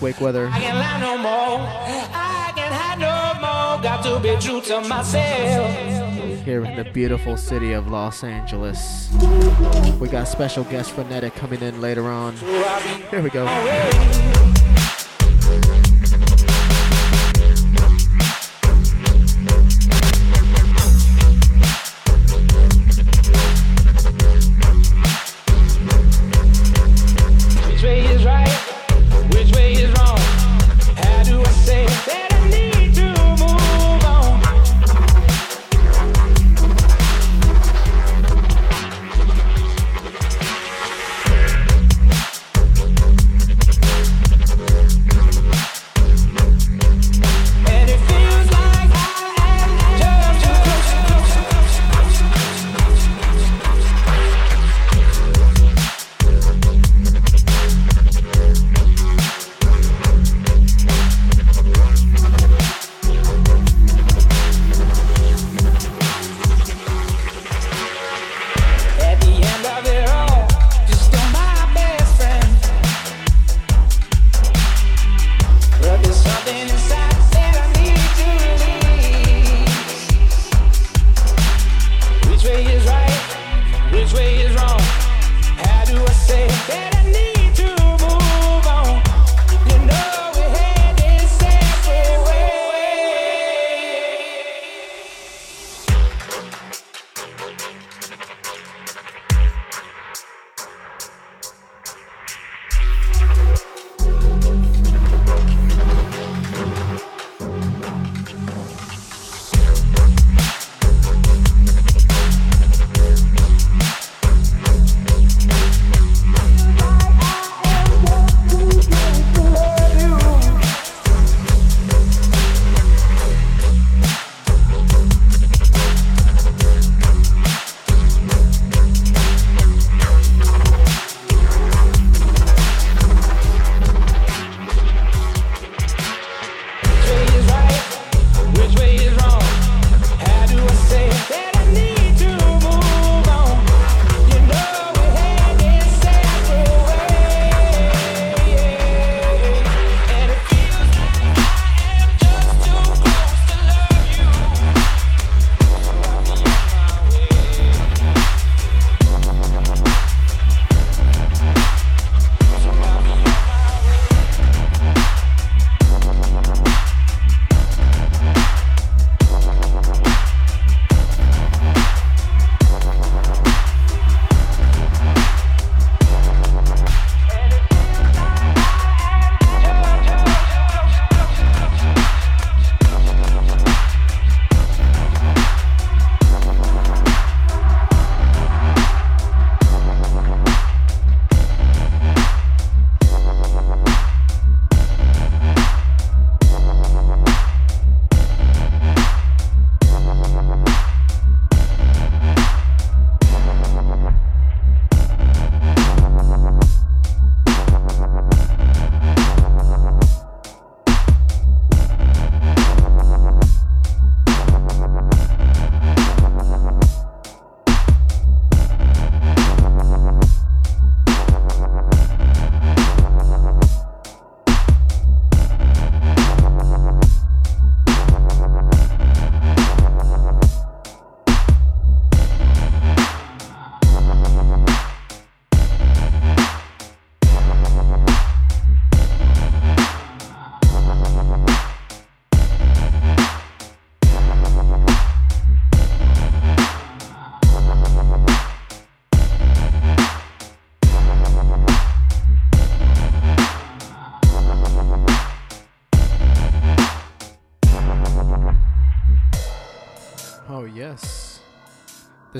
Earthquake Weather. I can't lie no more. I can't hide no more. Got to be true to myself. Here in the beautiful city of Los Angeles. We got special guest Frenetic coming in later on. Here we go.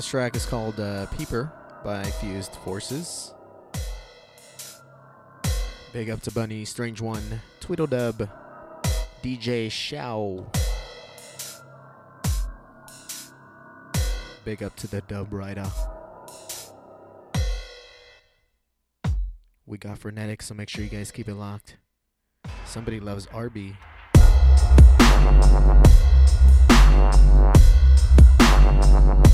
This track is called uh, Peeper by Fused Forces. Big up to Bunny, Strange One, Tweedledub, DJ Shao. Big up to the dub writer. We got Frenetic, so make sure you guys keep it locked. Somebody loves RB. Thank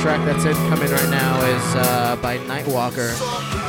track that's incoming right now is uh, by Nightwalker. Sound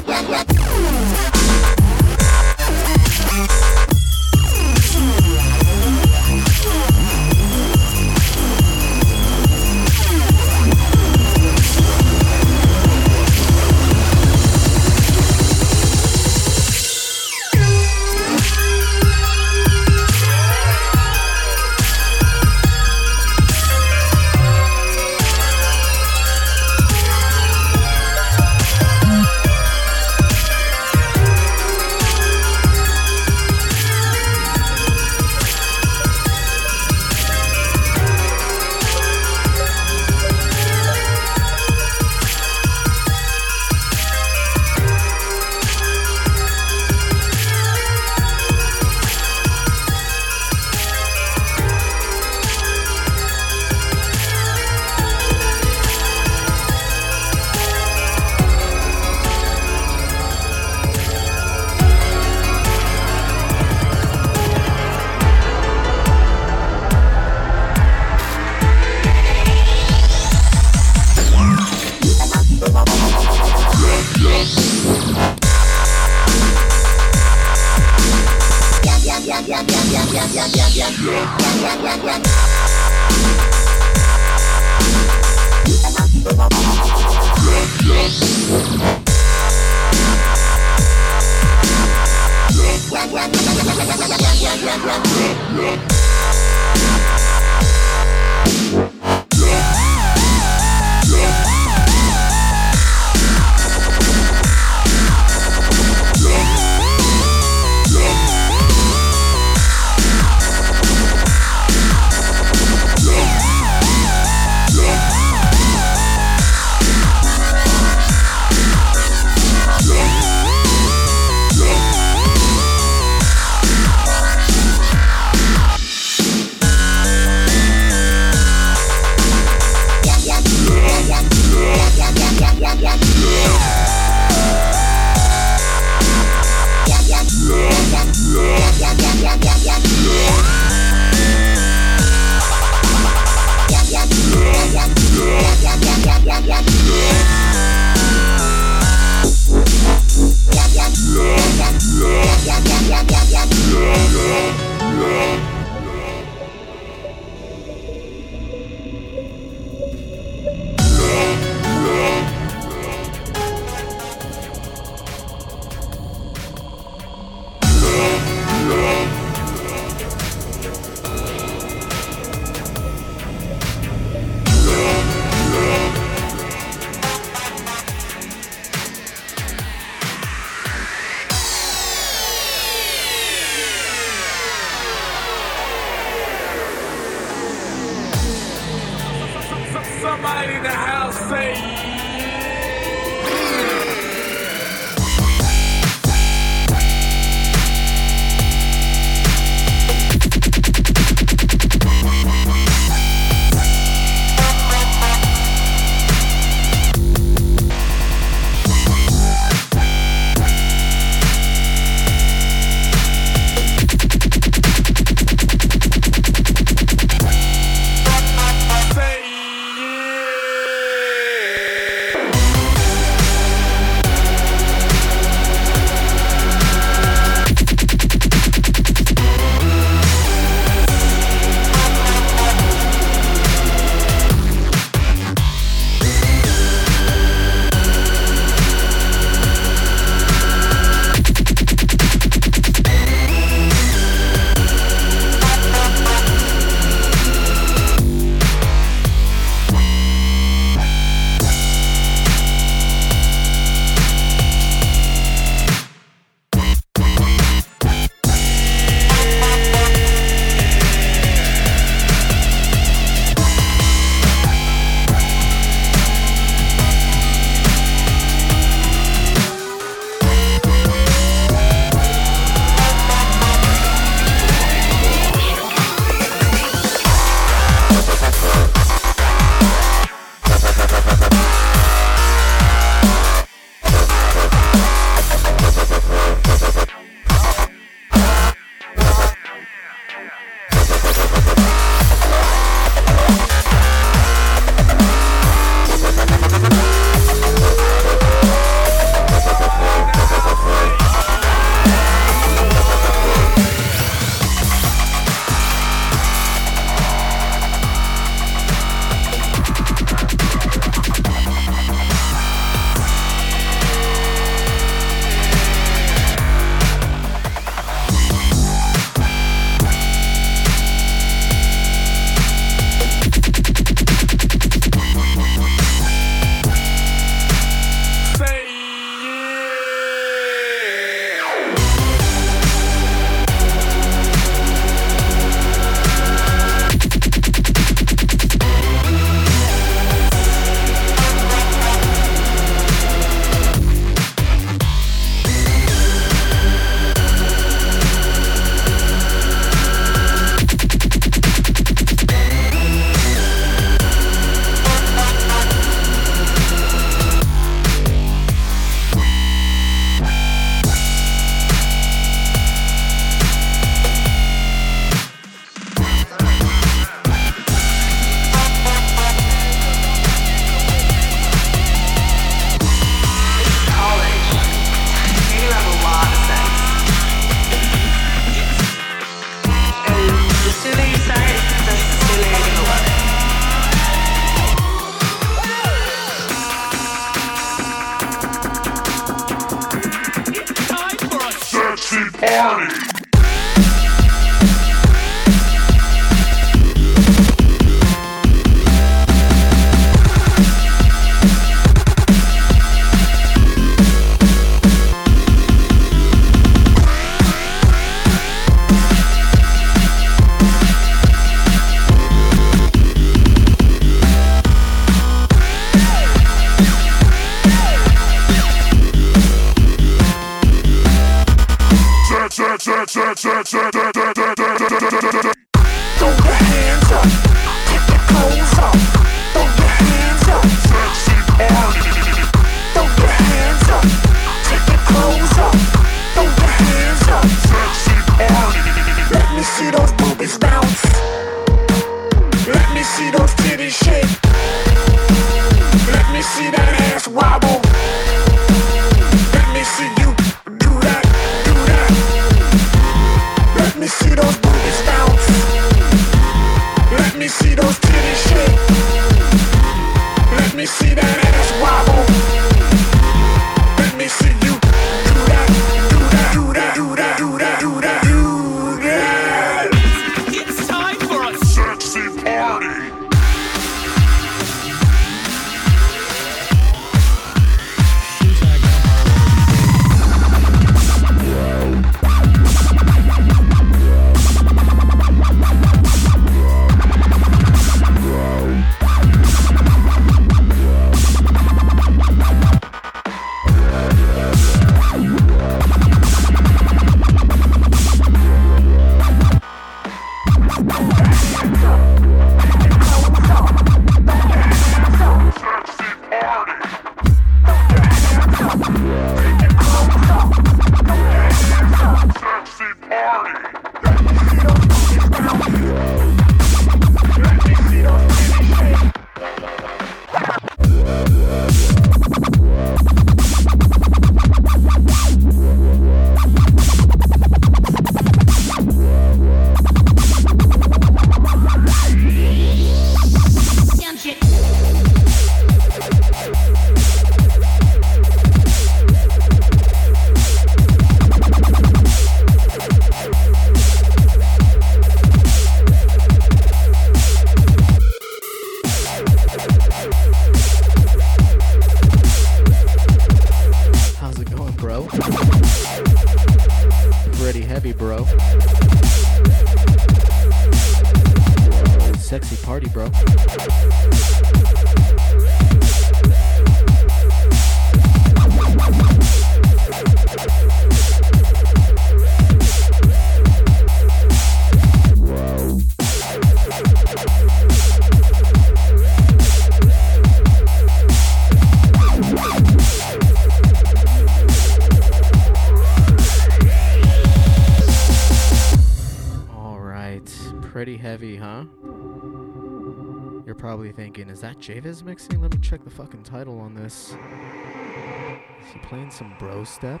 Javis mixing? Let me check the fucking title on this. Is he playing some bro step?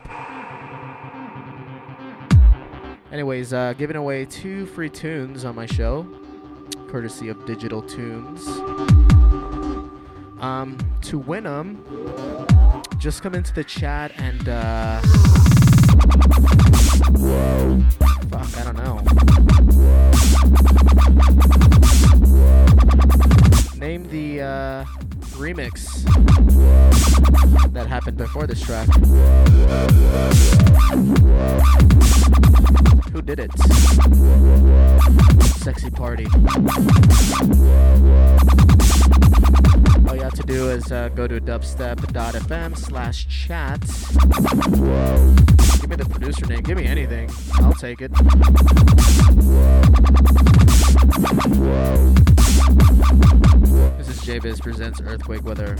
Anyways, uh, giving away two free tunes on my show, courtesy of Digital Tunes. Um, to win them, just come into the chat and uh, fuck, I don't know. Name the uh, remix that happened before this track. Who did it? Sexy Party. All you have to do is uh, go to dubstep.fm slash chat. Give me the producer name. Give me anything. I'll take it. JBiz presents Earthquake Weather.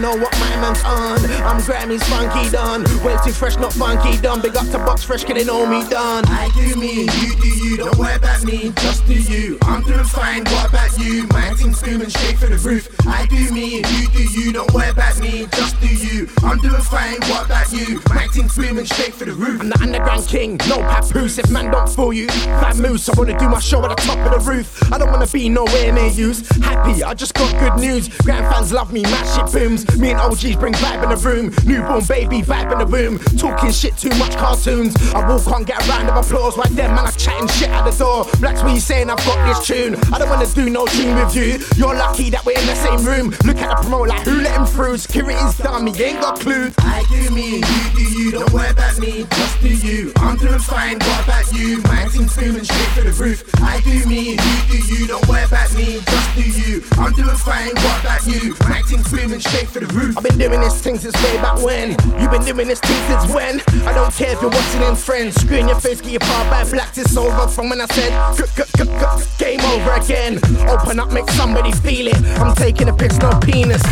Know what my man's on. I'm Grammy's funky done. Way too fresh, not funky done. Big up to Box Fresh, can they know me done? I do me, you do you. Don't worry about me, just do you. I'm doing fine, what about you? My team's screaming straight for the roof. I do me, you do you. Don't worry about me, just do you. I'm doing fine, what about you? My team's screaming straight for the roof. I'm the underground king, no papoose. If man don't fool you, bad moose. I wanna do my show at the top of the roof. I don't wanna be nowhere near use. Happy, I just got good news. Grand fans love me, mad shit booms. Me and OGs bring vibe in the room. Newborn baby vibe in the room. Talking shit too much cartoons. I walk on, get a round of applause. Right then, man, I'm chatting shit at the door. Blacks, what you saying? I've got this tune. I don't wanna do no tune with you. You're lucky that we're in the same room. Look at the promo like who let him through. Security's dumb, he ain't got clue. I do me, you do you. Don't worry about me, just do you. I'm doing fine, what about you? My team screaming straight for the roof. I do me, you do you. Don't worry about me, just do you. I'm doing fine, what about you? My team screaming straight for the roof. I've been doing this thing since way back when. You've been doing this thing since when? I don't care if you're watching in friends. Screen your face, get your power by black. It's over from when I said "G- g- g- g- game over again. Open up, make somebody feel it. I'm taking a piss, no penis.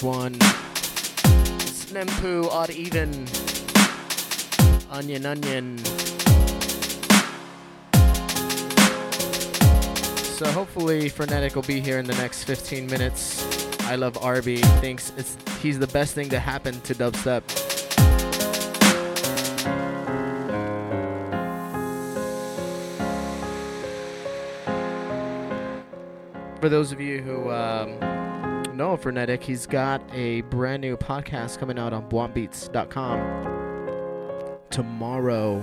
Strange One. Snempu, Odd Even. Onion Onion. So hopefully Frenetic will be here in the next 15 minutes. I love Arby. Thinks it's he's the best thing to happen to dubstep. For those of you who um, know Frenetic, he's got a brand new podcast coming out on BluntBeats.com tomorrow.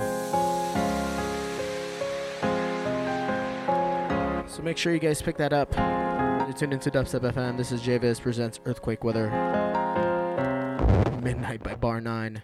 So make sure you guys pick that up. You're tuned into Dubstep FM. This is JVIZ presents Earthquake Weather. Midnight by Bar 9.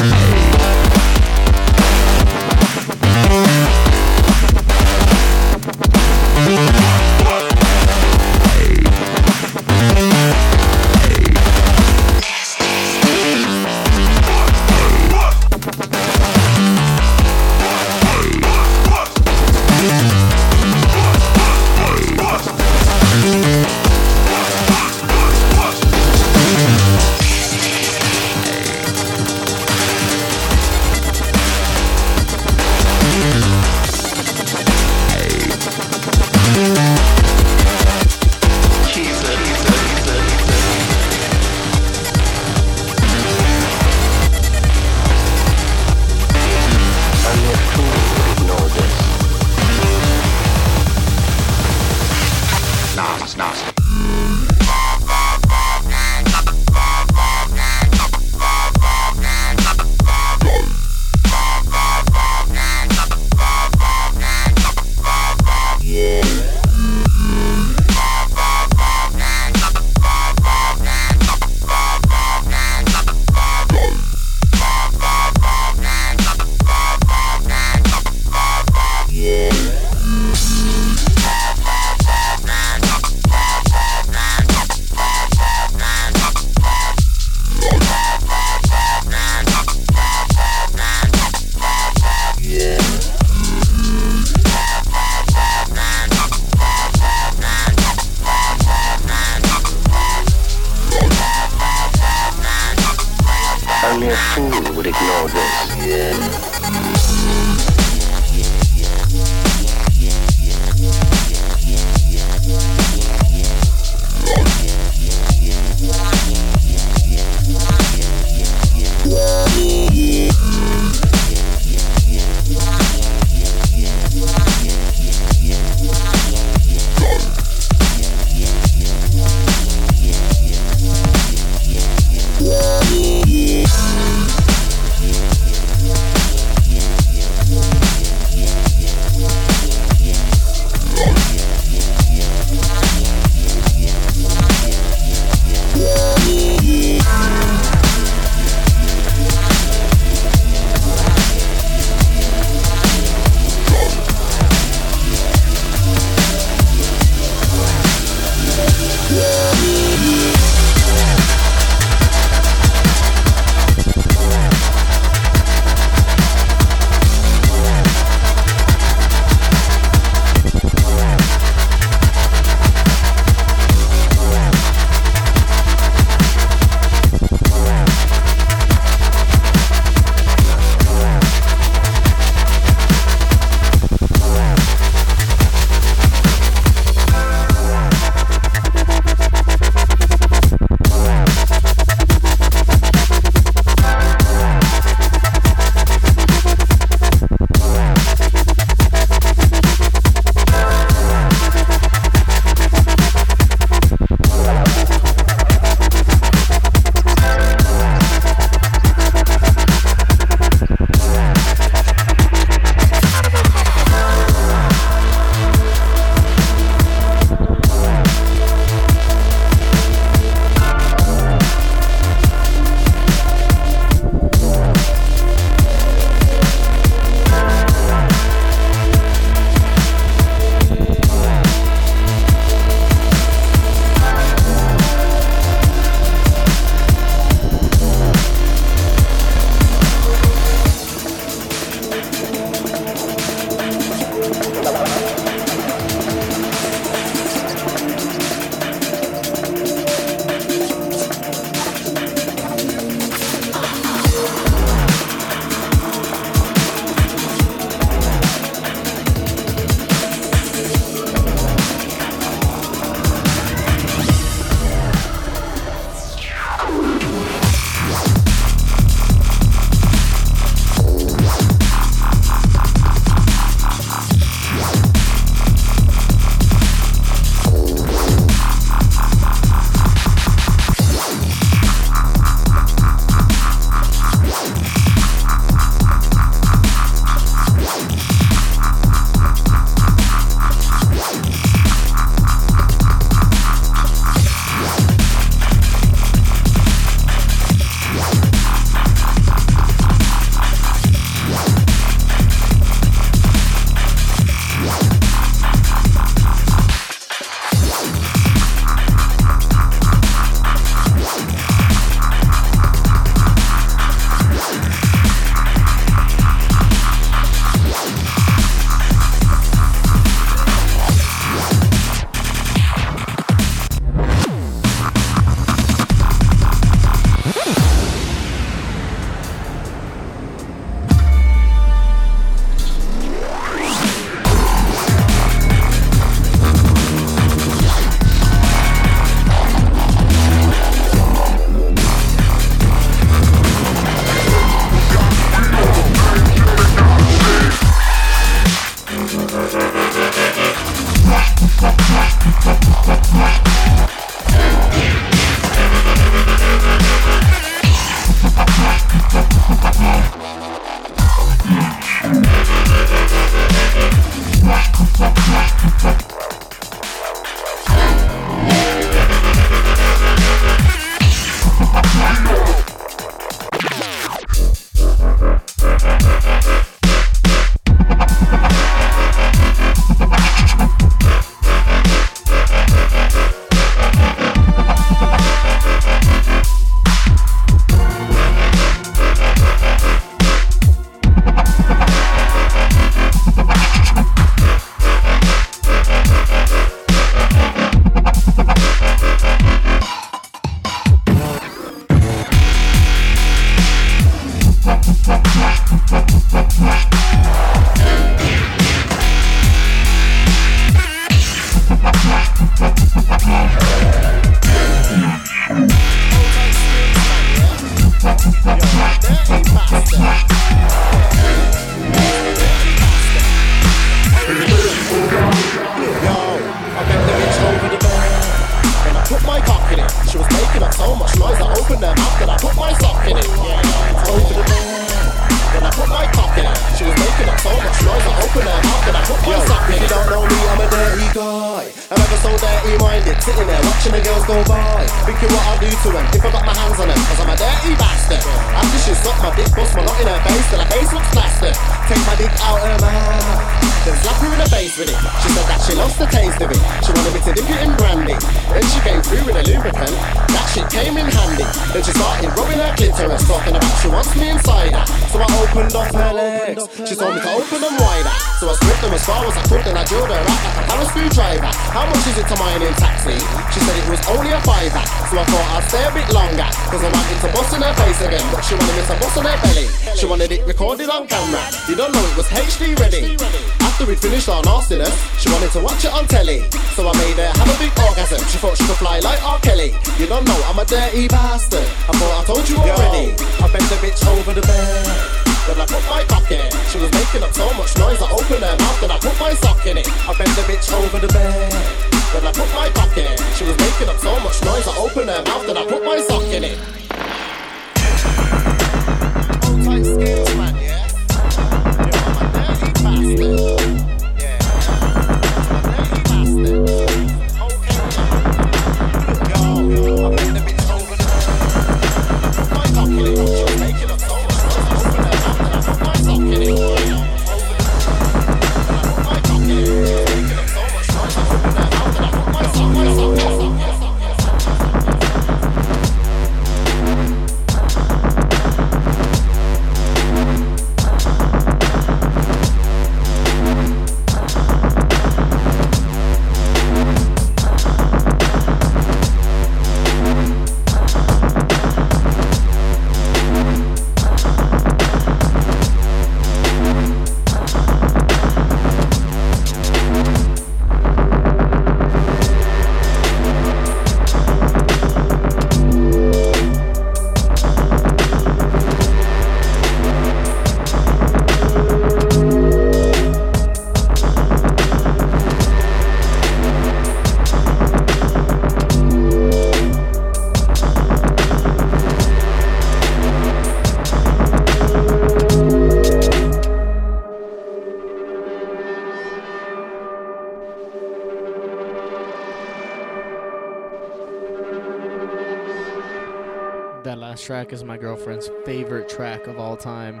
Track is my girlfriend's favorite track of all time.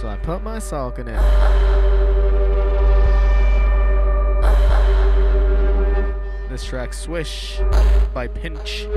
So I put my sock in it. This track, Swish by Pinch.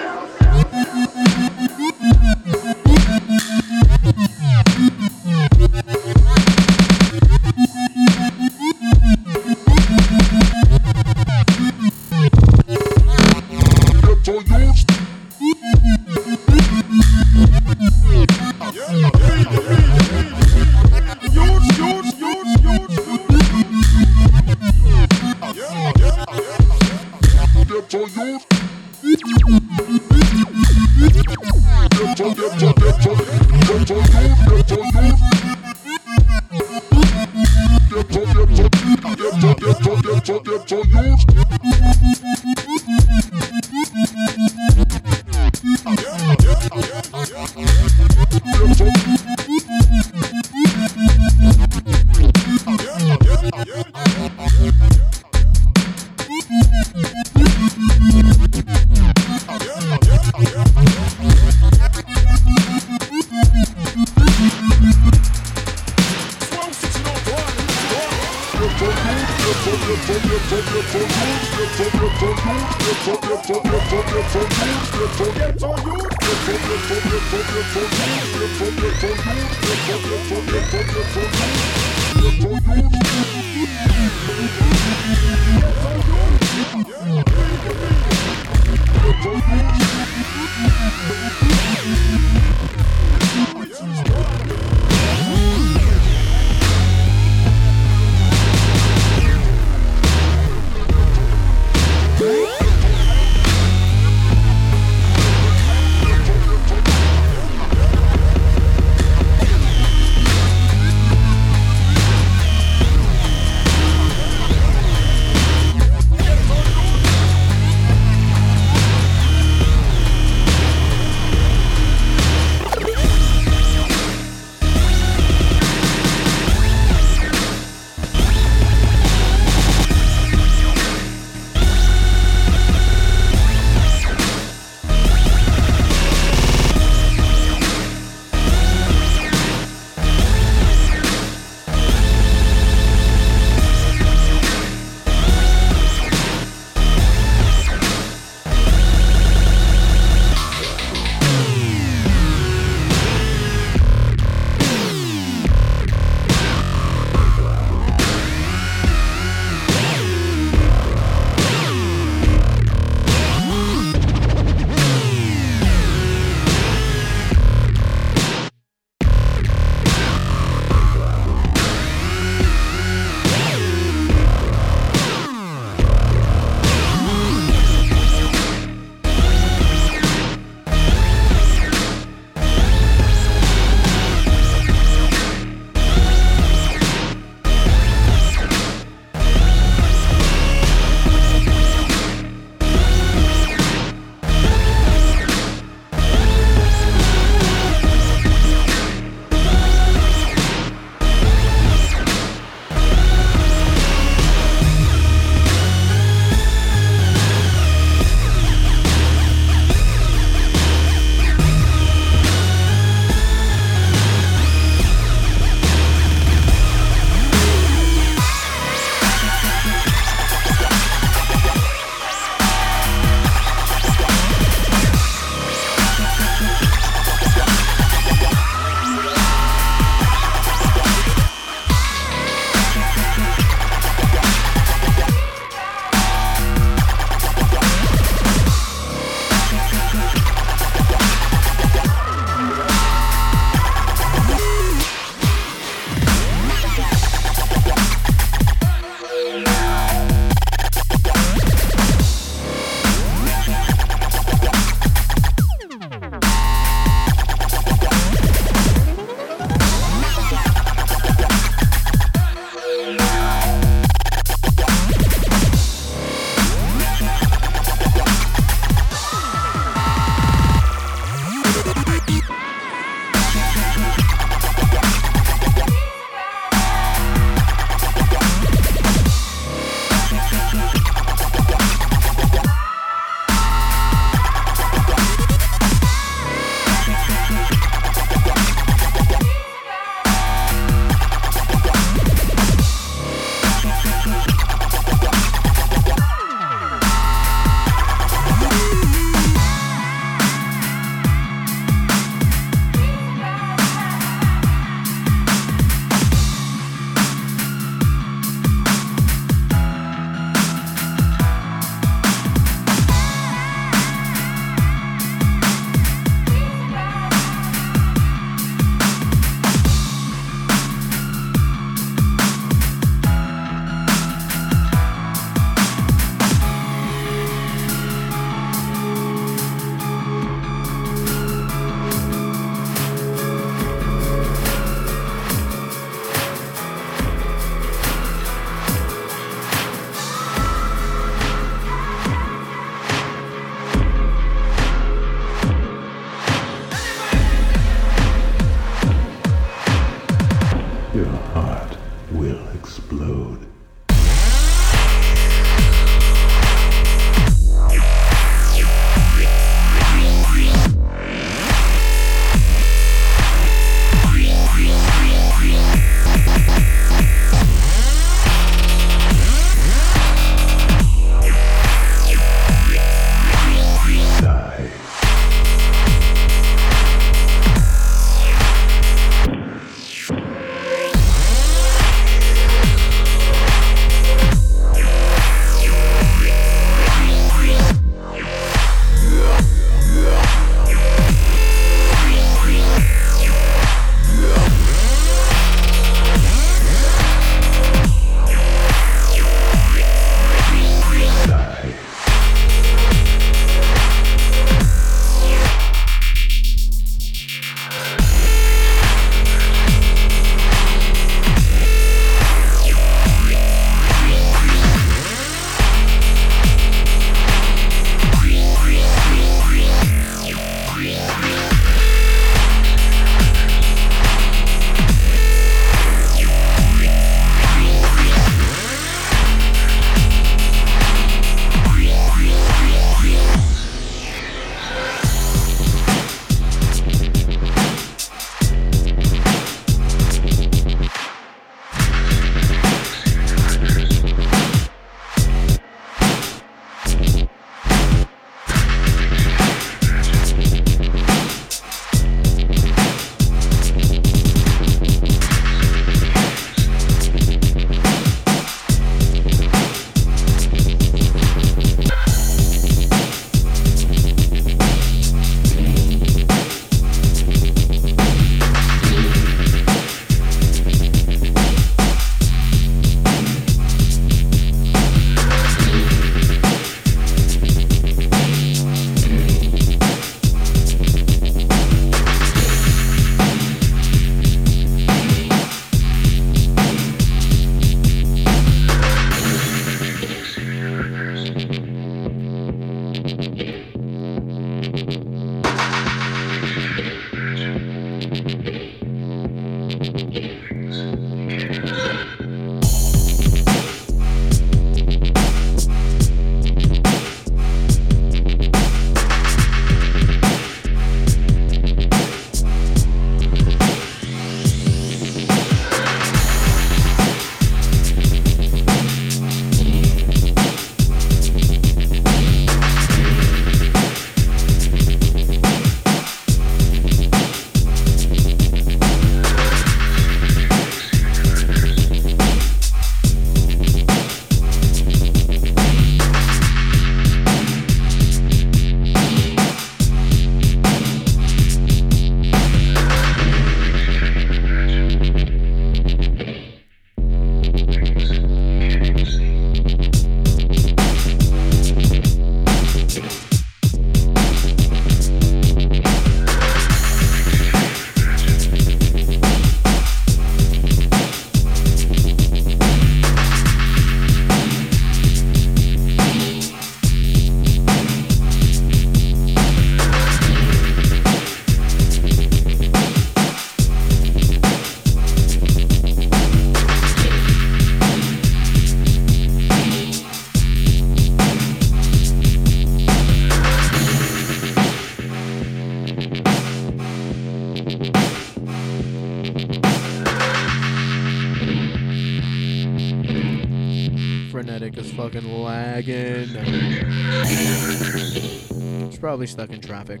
Probably stuck in traffic.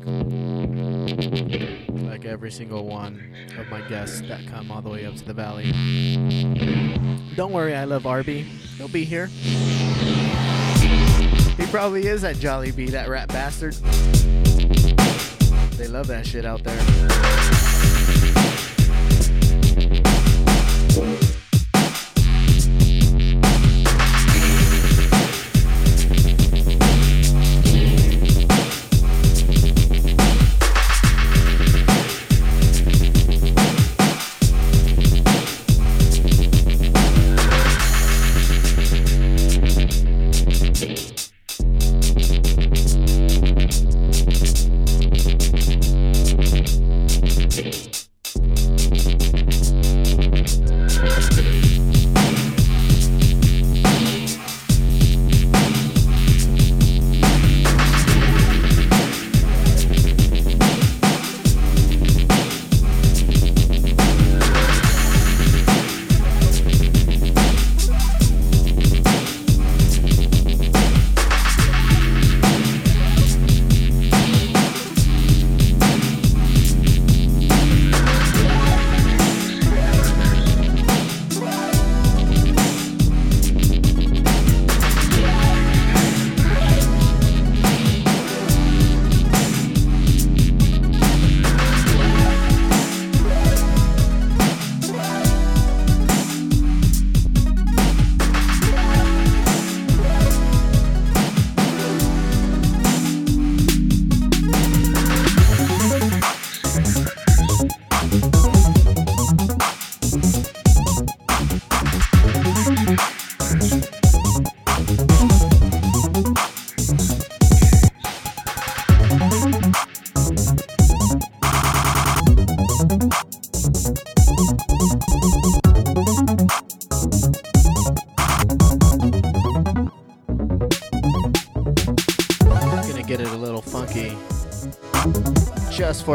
Like every single one of my guests that come all the way up to the valley. Don't worry, I love Arby. He'll be here. He probably is at Jollibee, that rat bastard. They love that shit out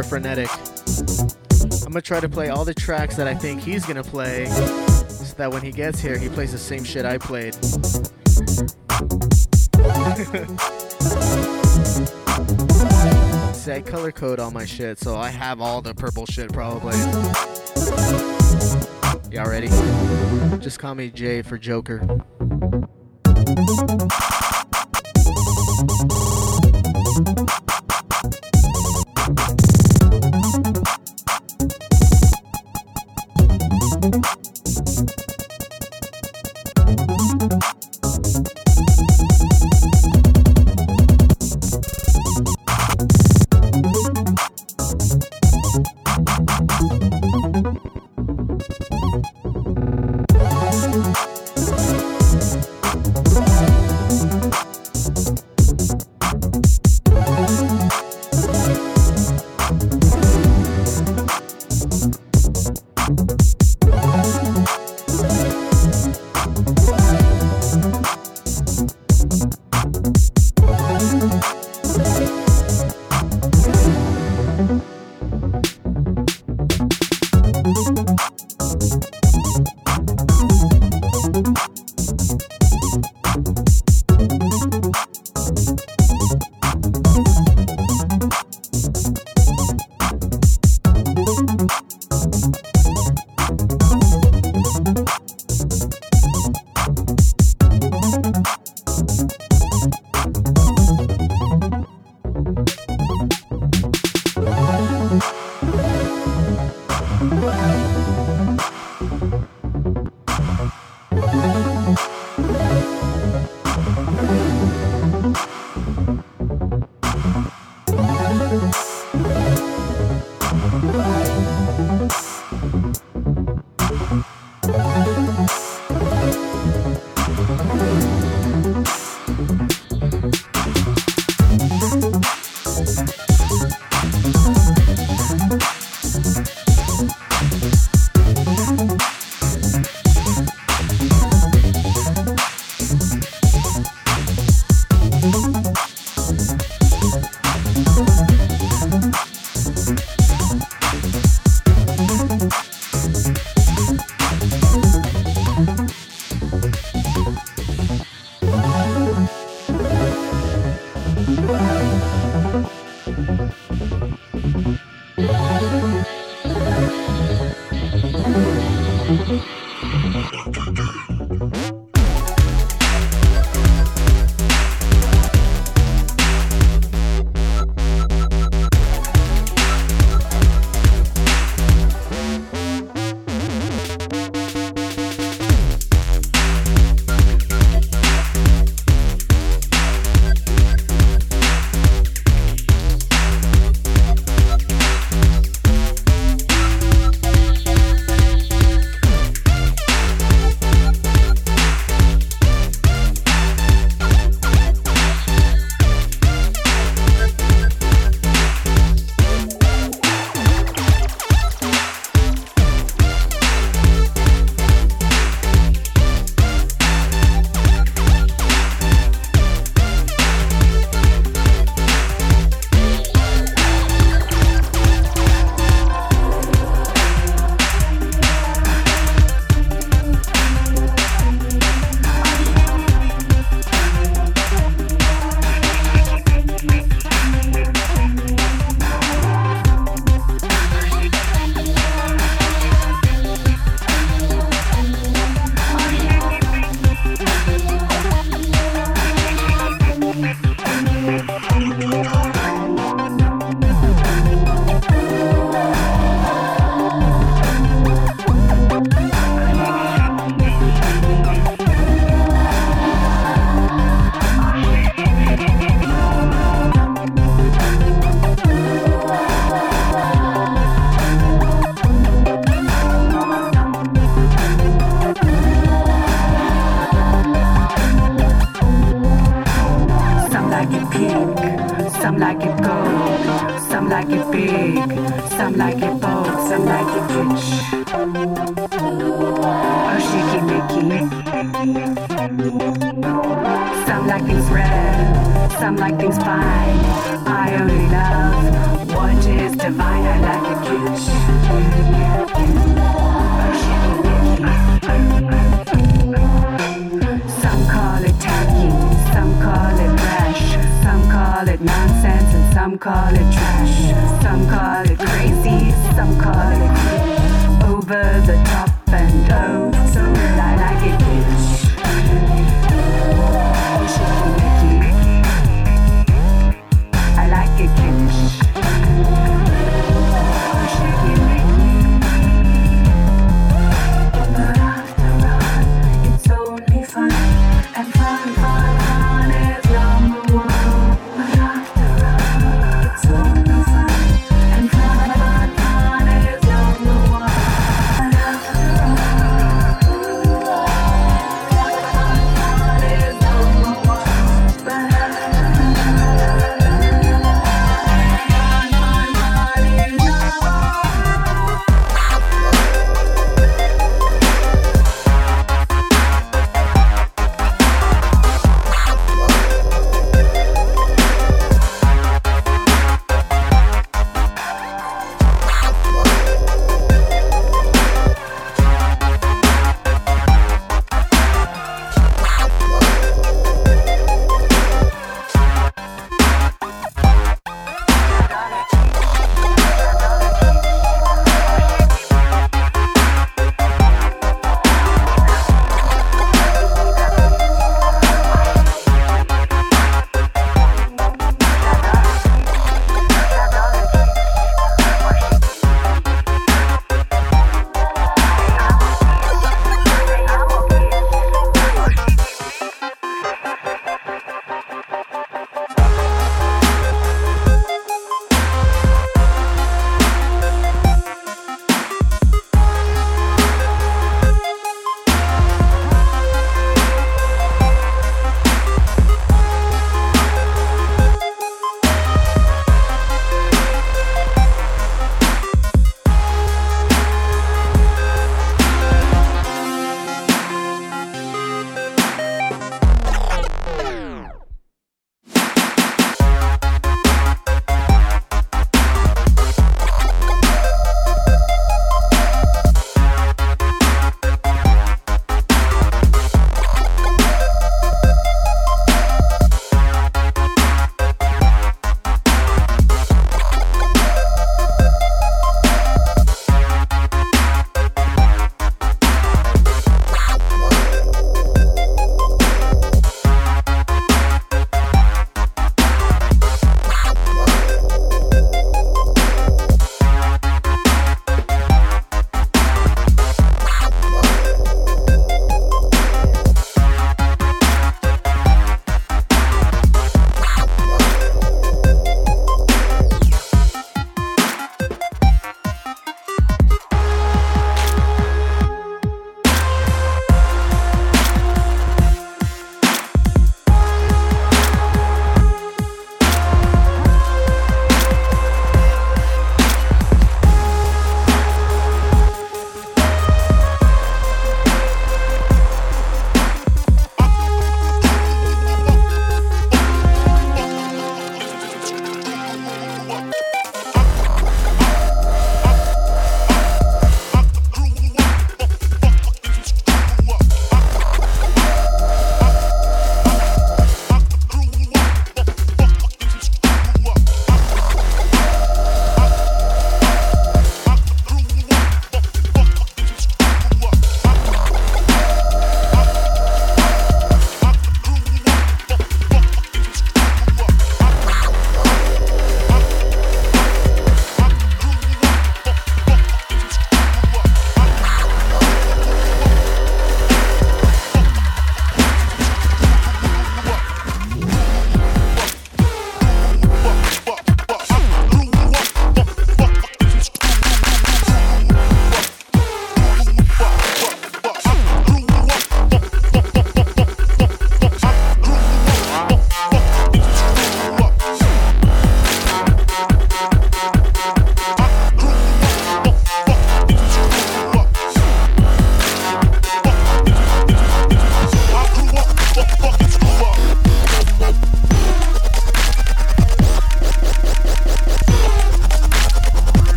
Frenetic. I'm gonna try to play all the tracks that I think he's gonna play so that when he gets here, he plays the same shit I played. See, I color code all my shit, so I have all the purple shit probably. Y'all ready? Just call me Jay for Joker.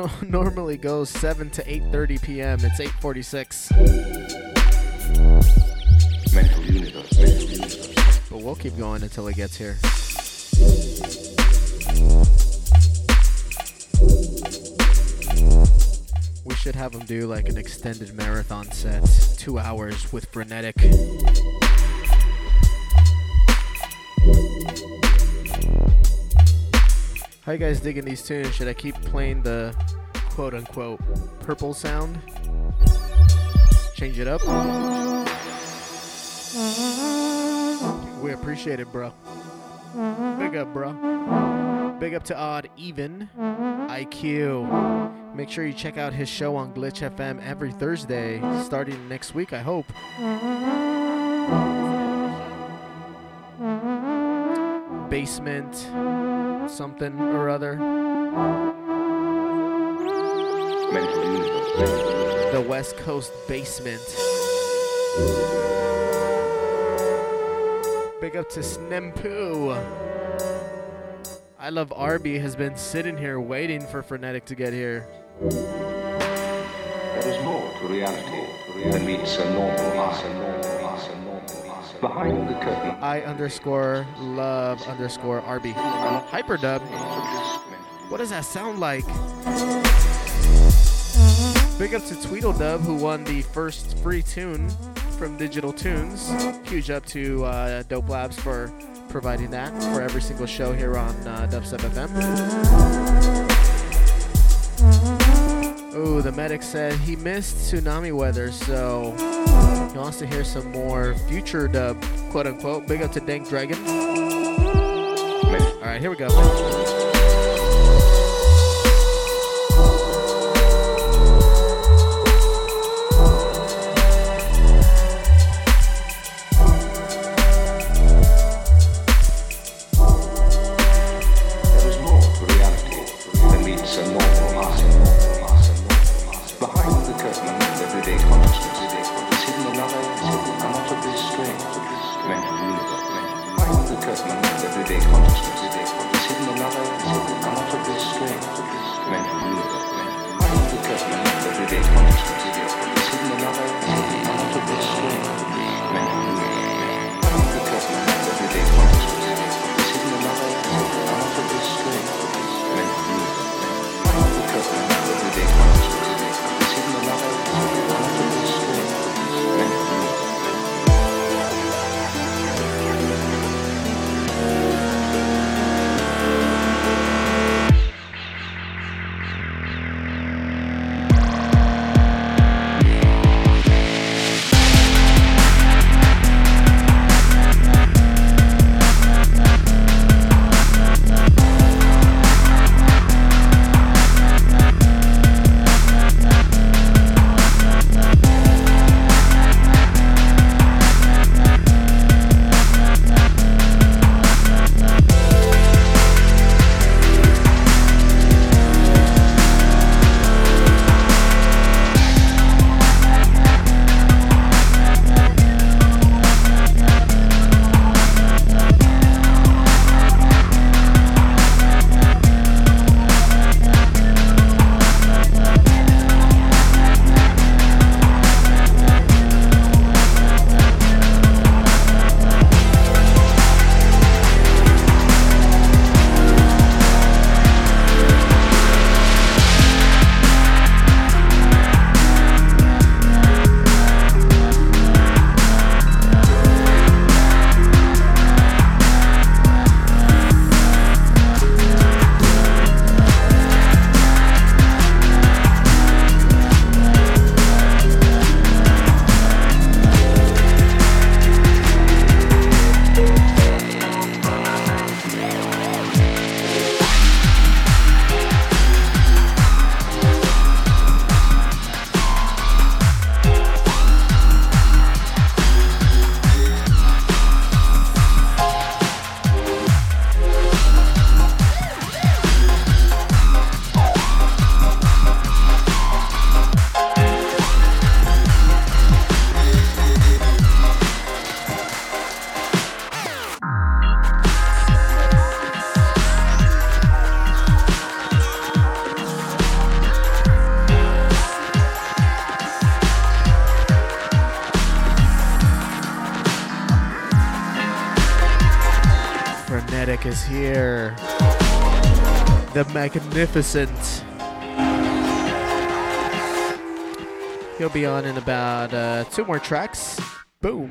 No- normally goes 7 to 8:30 p.m. It's 8:46, mental universe. Mental universe. but we'll keep going until it gets here. We should have him do like an extended marathon set, two hours with frenetic. How you guys digging these tunes? Should I keep playing the quote unquote purple sound? Change it up? We appreciate it, bro. Big up, bro. Big up to Odd Even IQ. Make sure you check out his show on Glitch FM every Thursday, starting next week, I hope. Basement, something or other. The West Coast Basement. Big up to Snempoo. I love Arby has been sitting here waiting for Frenetic to get here. There is more to reality than meets a normal eye. Behind the curtain. I underscore love underscore Arby. Hyperdub. What does that sound like? Big up to Tweedledub who won the first free tune from Digital Tunes. Huge up to uh, Dope Labs for providing that for every single show here on uh, Dubstep FM. Oh, the medic said he missed tsunami weather, so he wants to hear some more future dub, quote unquote. Big up to Dank Dragon. All right, here we go. Magnificent. He'll be on in about uh, two more tracks. Boom.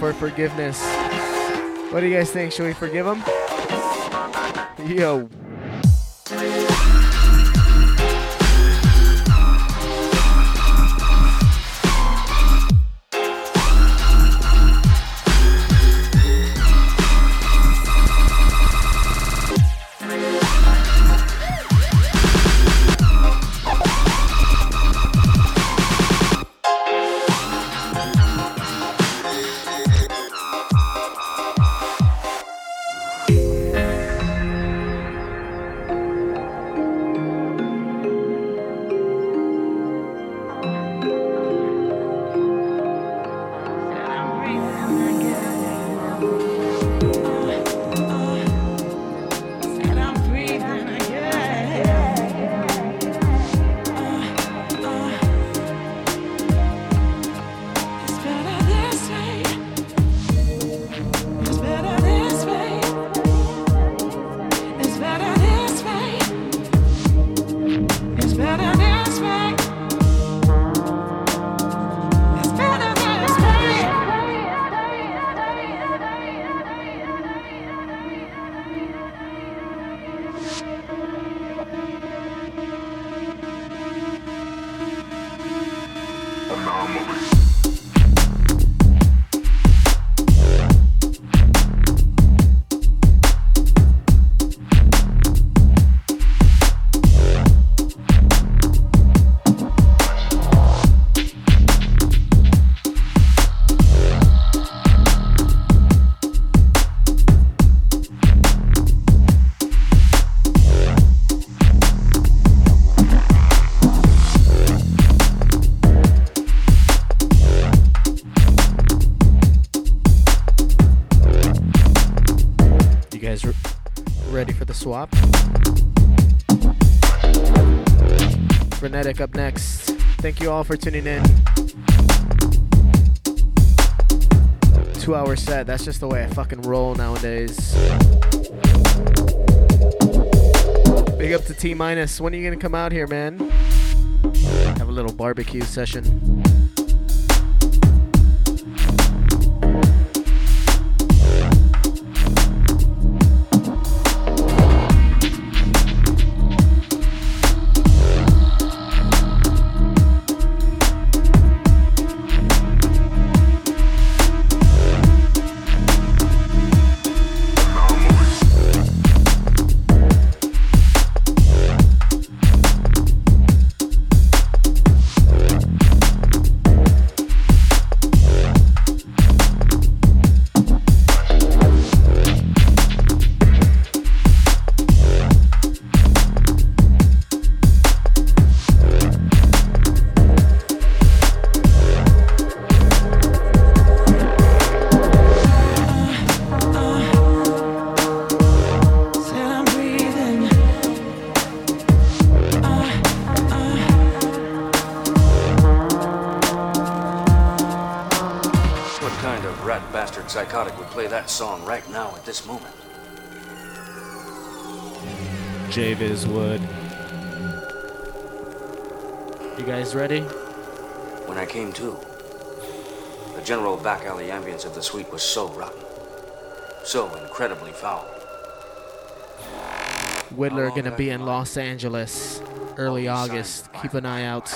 For forgiveness. What do you guys think? Should we forgive him? Yo. For tuning in. Two hour set. That's just the way I fucking roll nowadays. Big up to T minus. When are you gonna come out here, man? Have a little barbecue session. this moment. Javis Wood. You guys ready? When I came to, the general back alley ambience of the suite was so rotten, so incredibly foul. Whittler gonna be in Los Angeles early August. Keep an eye out.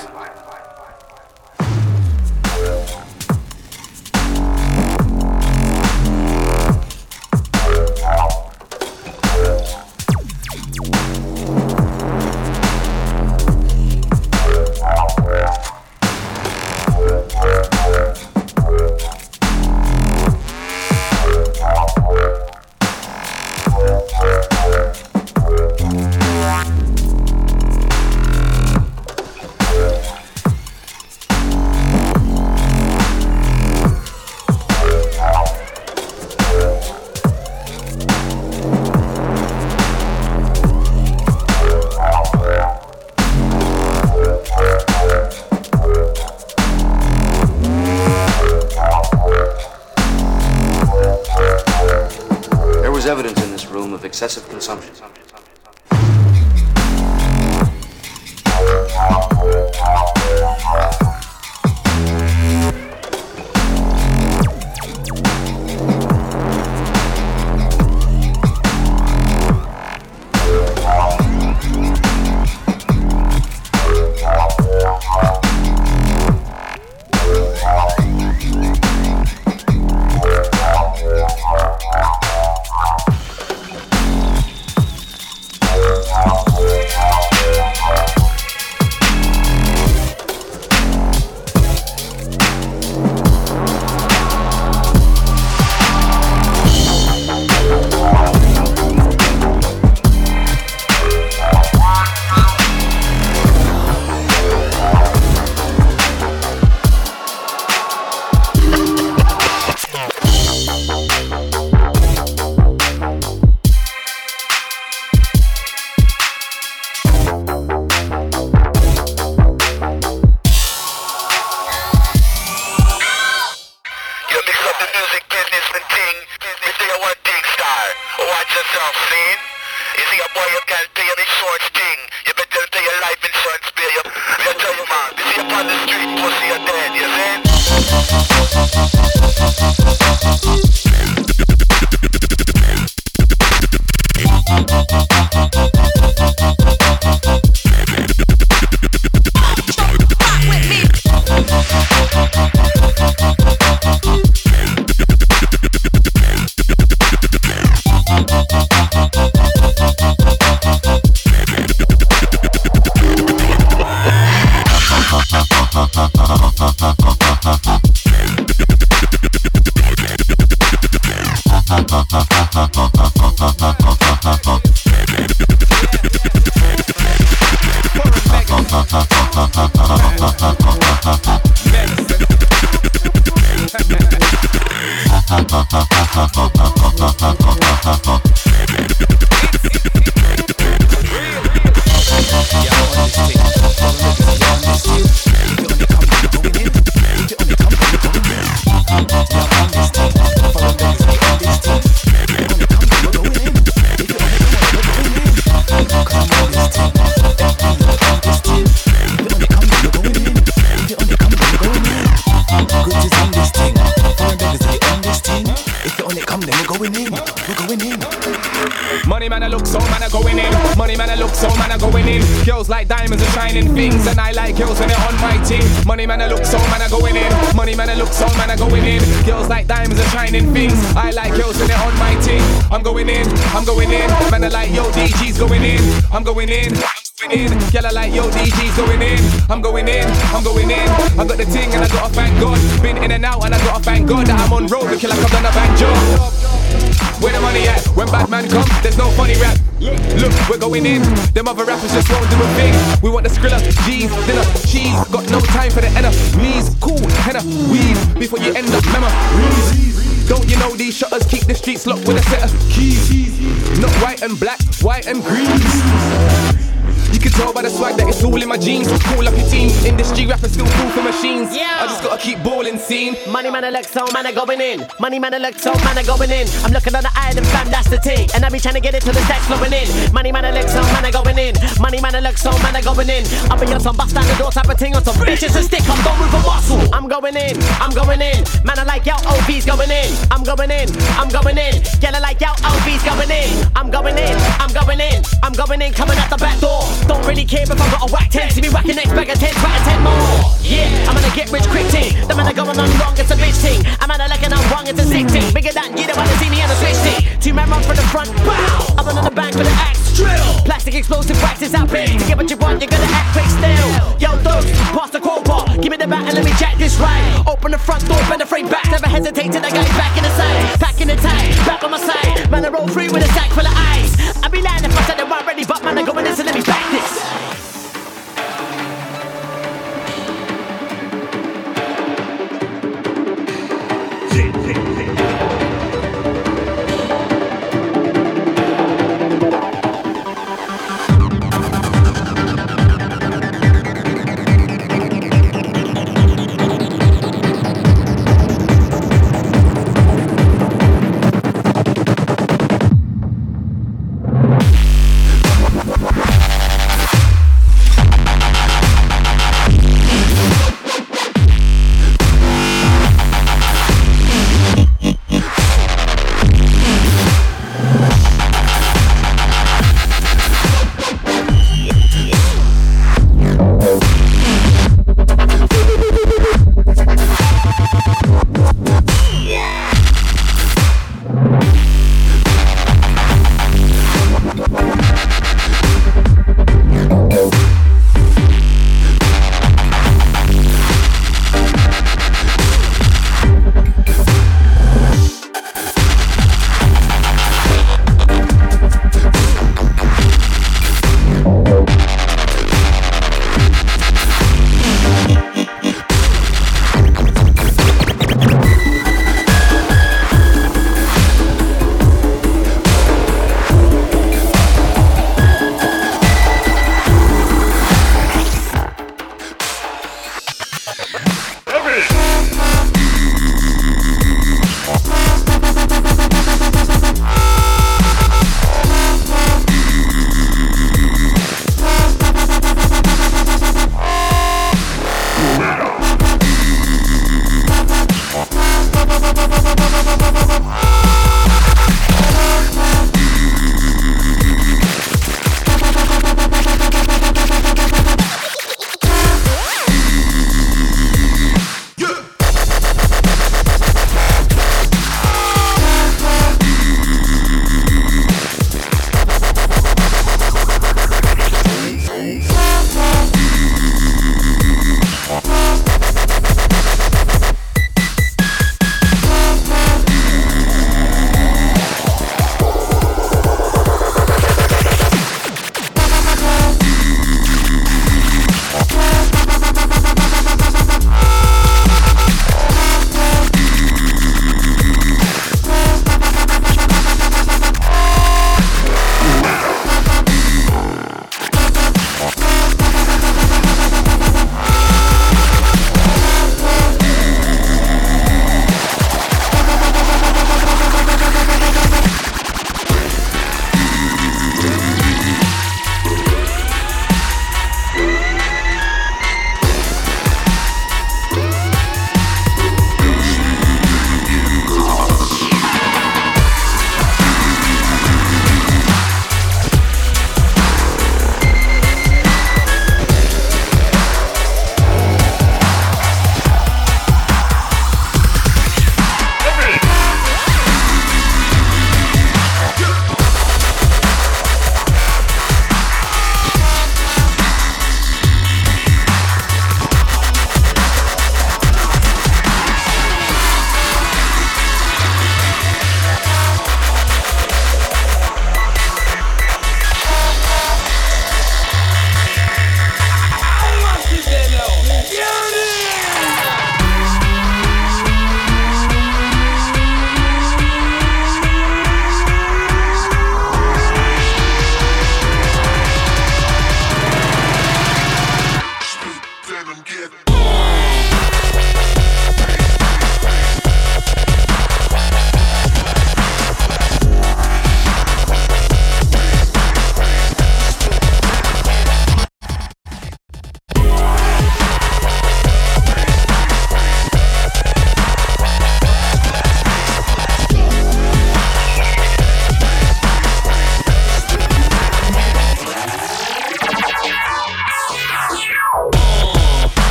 it's locked with a set of keys. Not white and black, white and green. You can tell by the swag that it's all in my jeans. cool up your team. Industry rappers still cool for machines. Yeah. I just gotta keep balling, scene. Money man, Alexo, oh man, I going in. Money man, Alexo, oh man, I going in. I'm looking on the island, fam, that's the thing. And I be trying to get it till the stacks flowing in. Money man, Alexo, oh man, I going in. Money man, Alexo, man, I going in. Up be your some bust down the door type of thing on some bitches and stick. I'm going with a muscle. I'm going in, I'm going in. Man, I like your OB's going in. I'm going in, I'm going in. I like yo, OB's going in. I'm going in, I'm going in. I'm going in, coming out the back door. Don't really care if I got a whack 10. See me whacking next bag of 10, whacking 10 more. Yeah, I'm gonna get rich quick thing. The man going on wrong, it's a bitch thing. I'm at a like and I'm wrong, it's a sick thing. Bigger than you don't wanna see me on the switch thing. Two men run from the front, bow. I'm on the back with the axe, drill. Plastic explosive wax is out big. To get what you want, you're gonna act quick still. Yo, those, pass the crowbar. Give me the bat and let me jack this right. Open the front door, bend the frame back. Never hesitate till the guy's back in the side. Back in the tag, back on my side. Man, I roll free with a sack full of ice.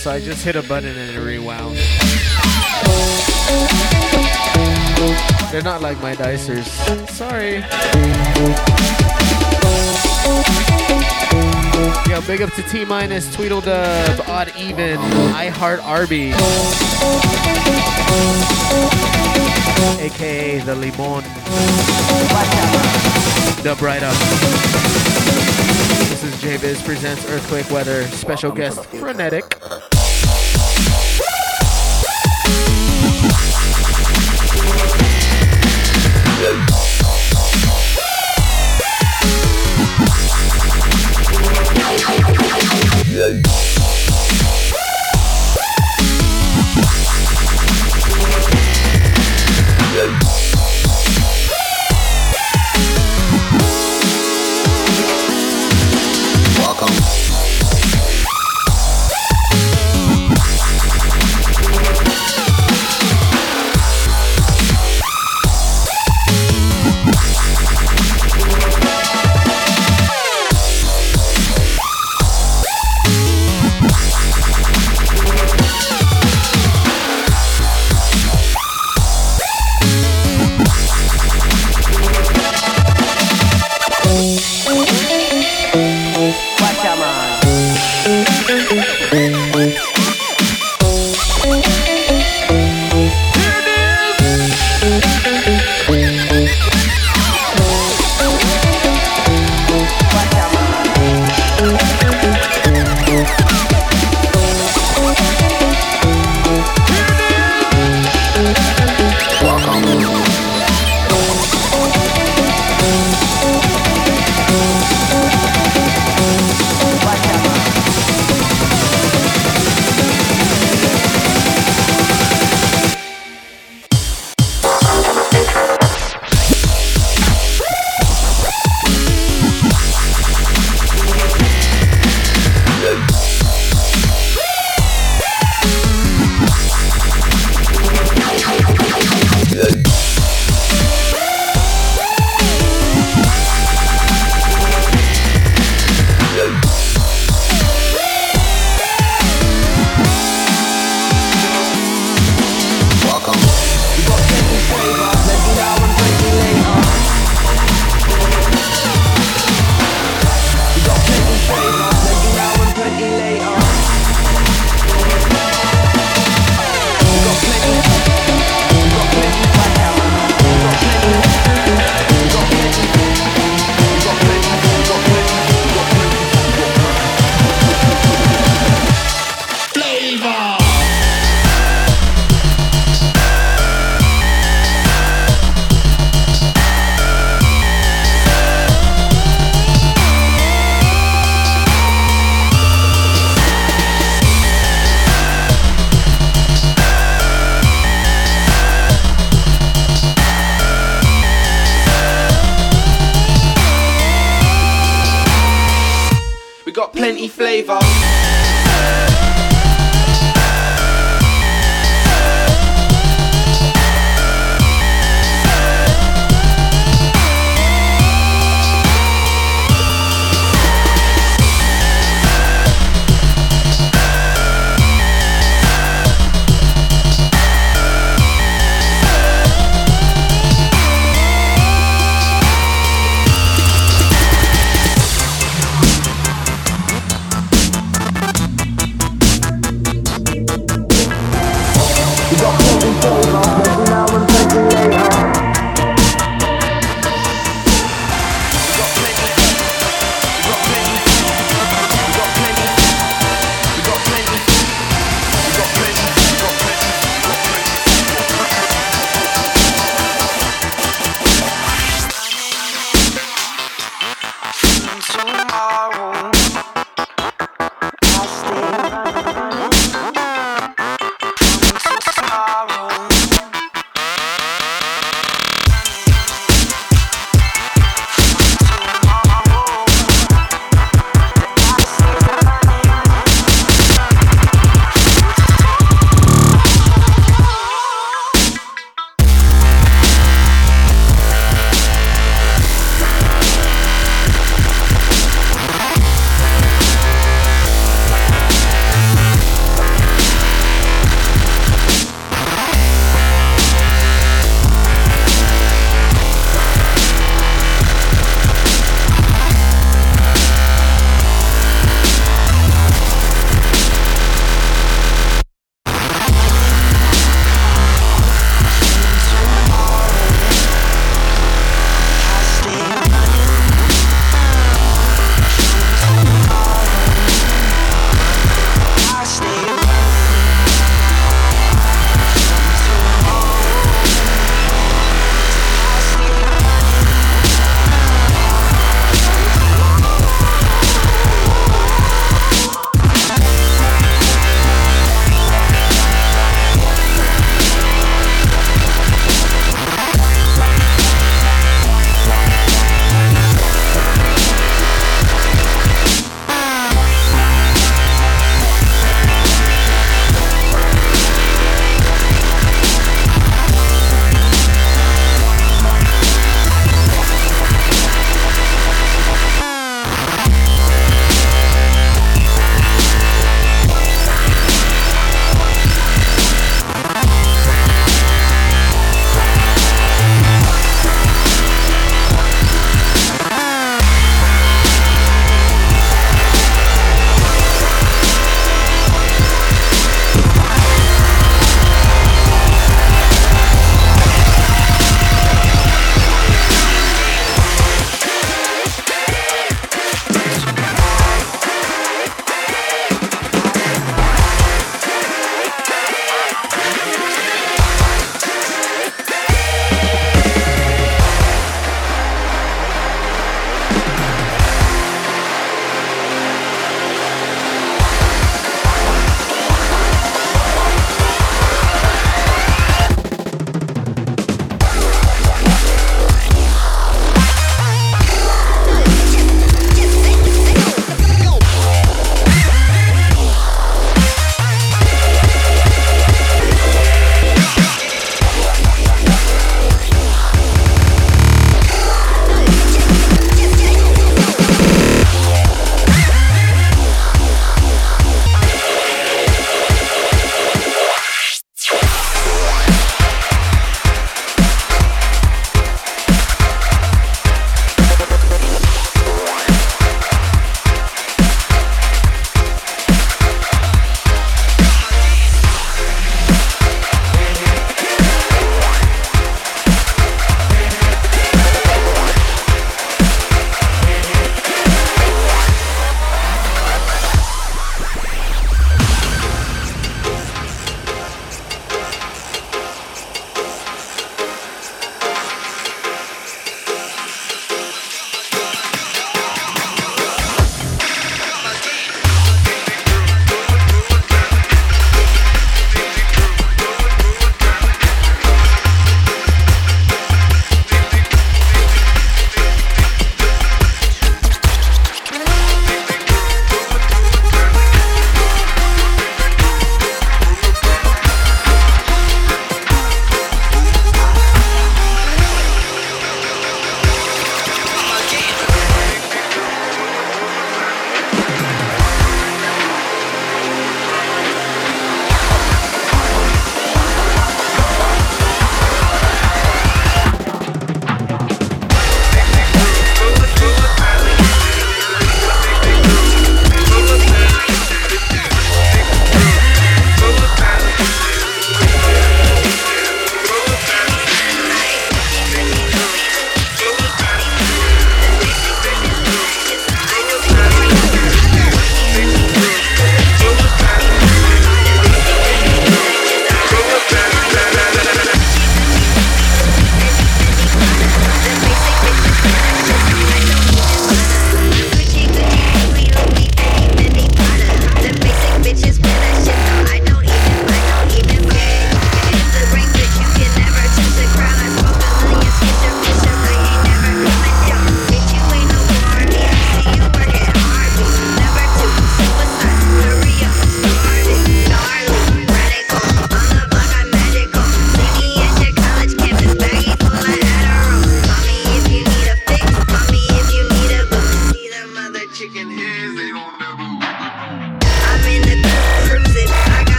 So I just hit a button and it rewound. They're not like my dicers. Sorry. Yo, big up to T minus, Tweedledub, Odd Even, I Heart Arby, aka the Limon. Dub right up. This is JBiz presents Earthquake Weather. Special guest Frenetic.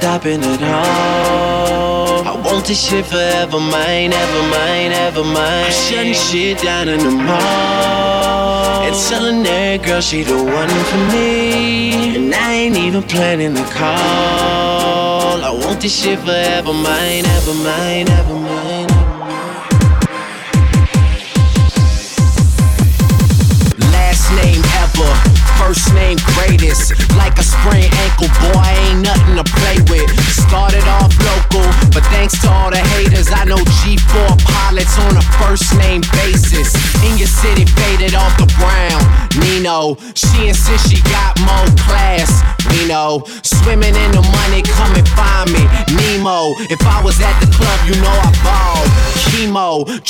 Stopping at all. I want this shit forever mine, ever mine, ever mine. I'm shutting shit down in the mall and telling that girl she the one for me, and I ain't even planning the call. I want this shit forever mine,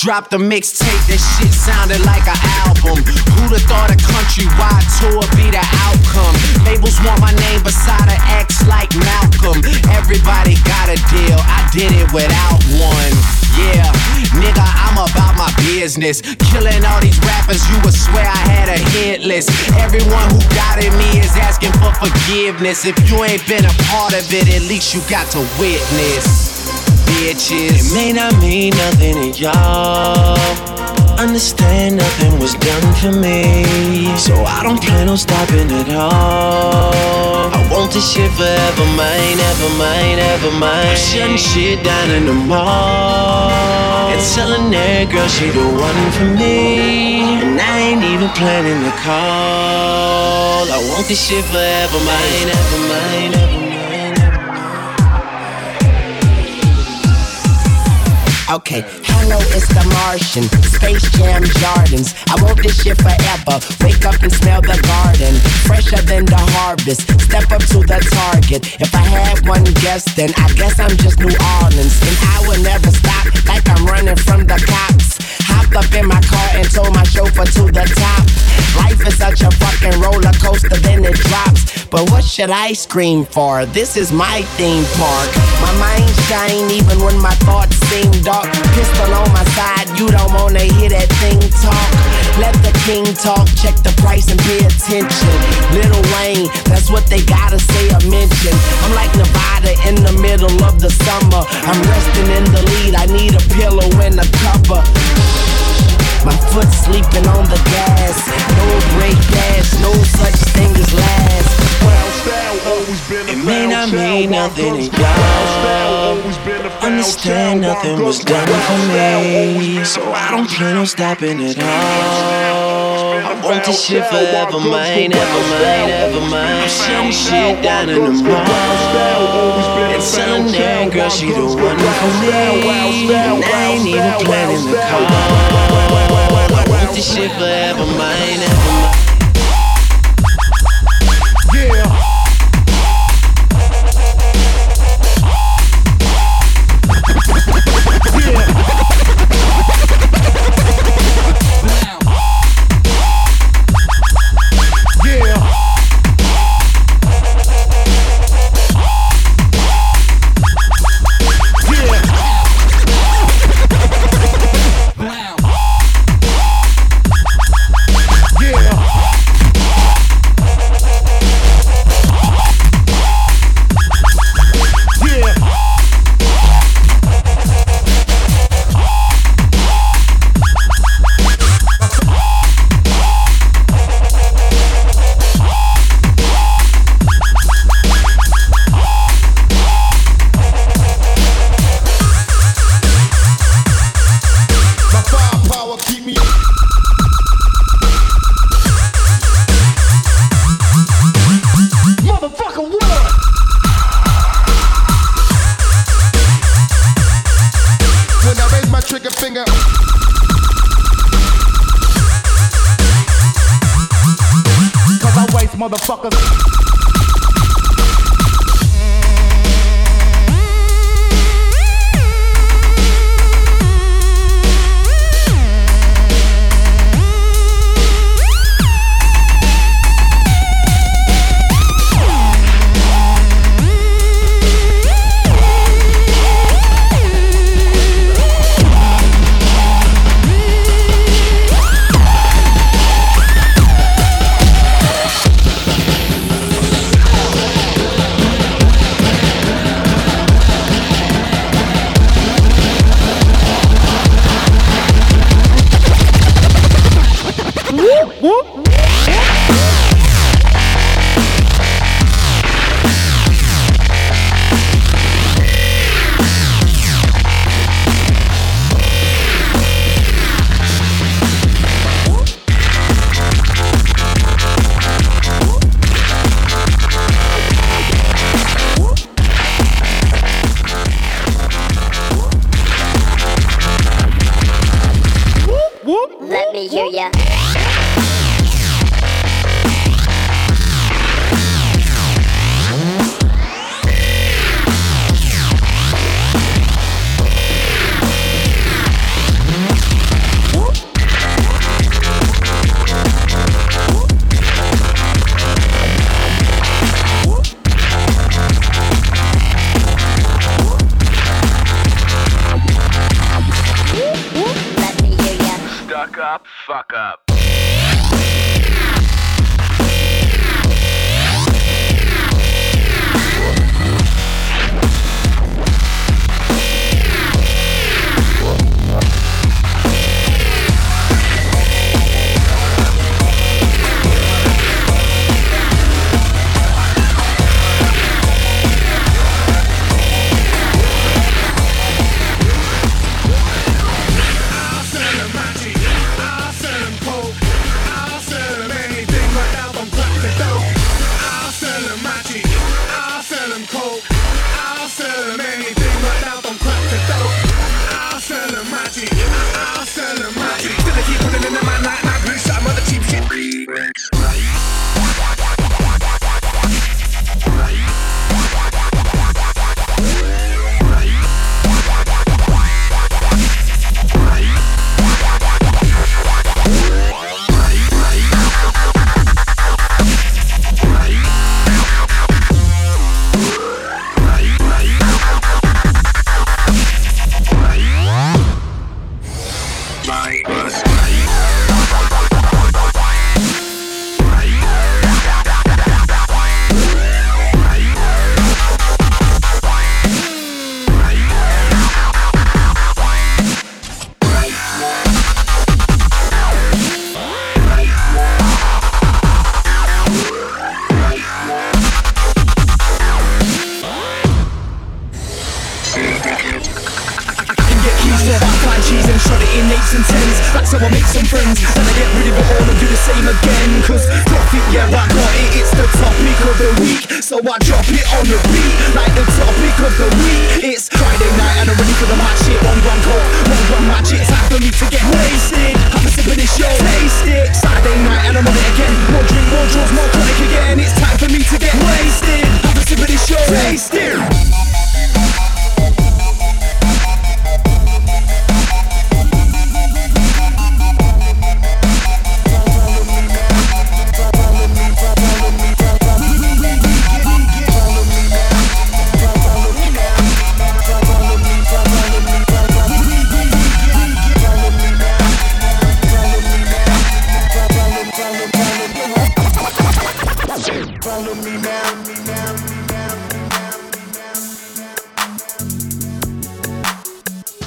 dropped the mixtape, that shit sounded like an album. Who'da thought a countrywide tour be the outcome? Labels want my name beside an X like Malcolm. Everybody got a deal, I did it without one. Yeah, nigga, I'm about my business. Killing all these rappers, you would swear I had a hit list. Everyone who doubted me is asking for forgiveness. If you ain't been a part of it, at least you got to witness. Bitches, it may not mean nothing to y'all. Understand nothing was done for me, so I don't plan on stopping at all. I want this shit forever mine, ever mine, ever mine. I'm shutting shit down in the mall and telling that girl she the one for me, and I ain't even planning the call. I want this shit forever mine, ever mine, ever mine. Okay, hello, it's the Martian. Space Jam Jordans. I want this shit forever. Wake up and smell the garden. Fresher than the harvest. Step up to the target. If I had one guess, then I guess I'm just New Orleans. And I will never stop like I'm running from the cops. Up in my car and told my chauffeur to the top. Life is such a fucking roller coaster, then it drops. But what should I scream for? This is my theme park. My mind shine even when my thoughts seem dark. Pistol on my side, you don't wanna hear that thing talk. Let the king talk, check the price and pay attention. Lil Wayne, that's what they gotta say or mention. I'm like Nevada in the middle of the summer. I'm resting in the lead, I need a pillow and a cover. Sleeping on the gas. No break gas, no such thing as last. It may not mean nothing to y'all. Understand nothing was done for me, so I don't plan on stopping at all. I want this shit forever mine, ever mine, ever mine. I'm shutting shit down in the mall and that girl she the one for me, and I ain't even planning the call. This shit forever mine, ever mine.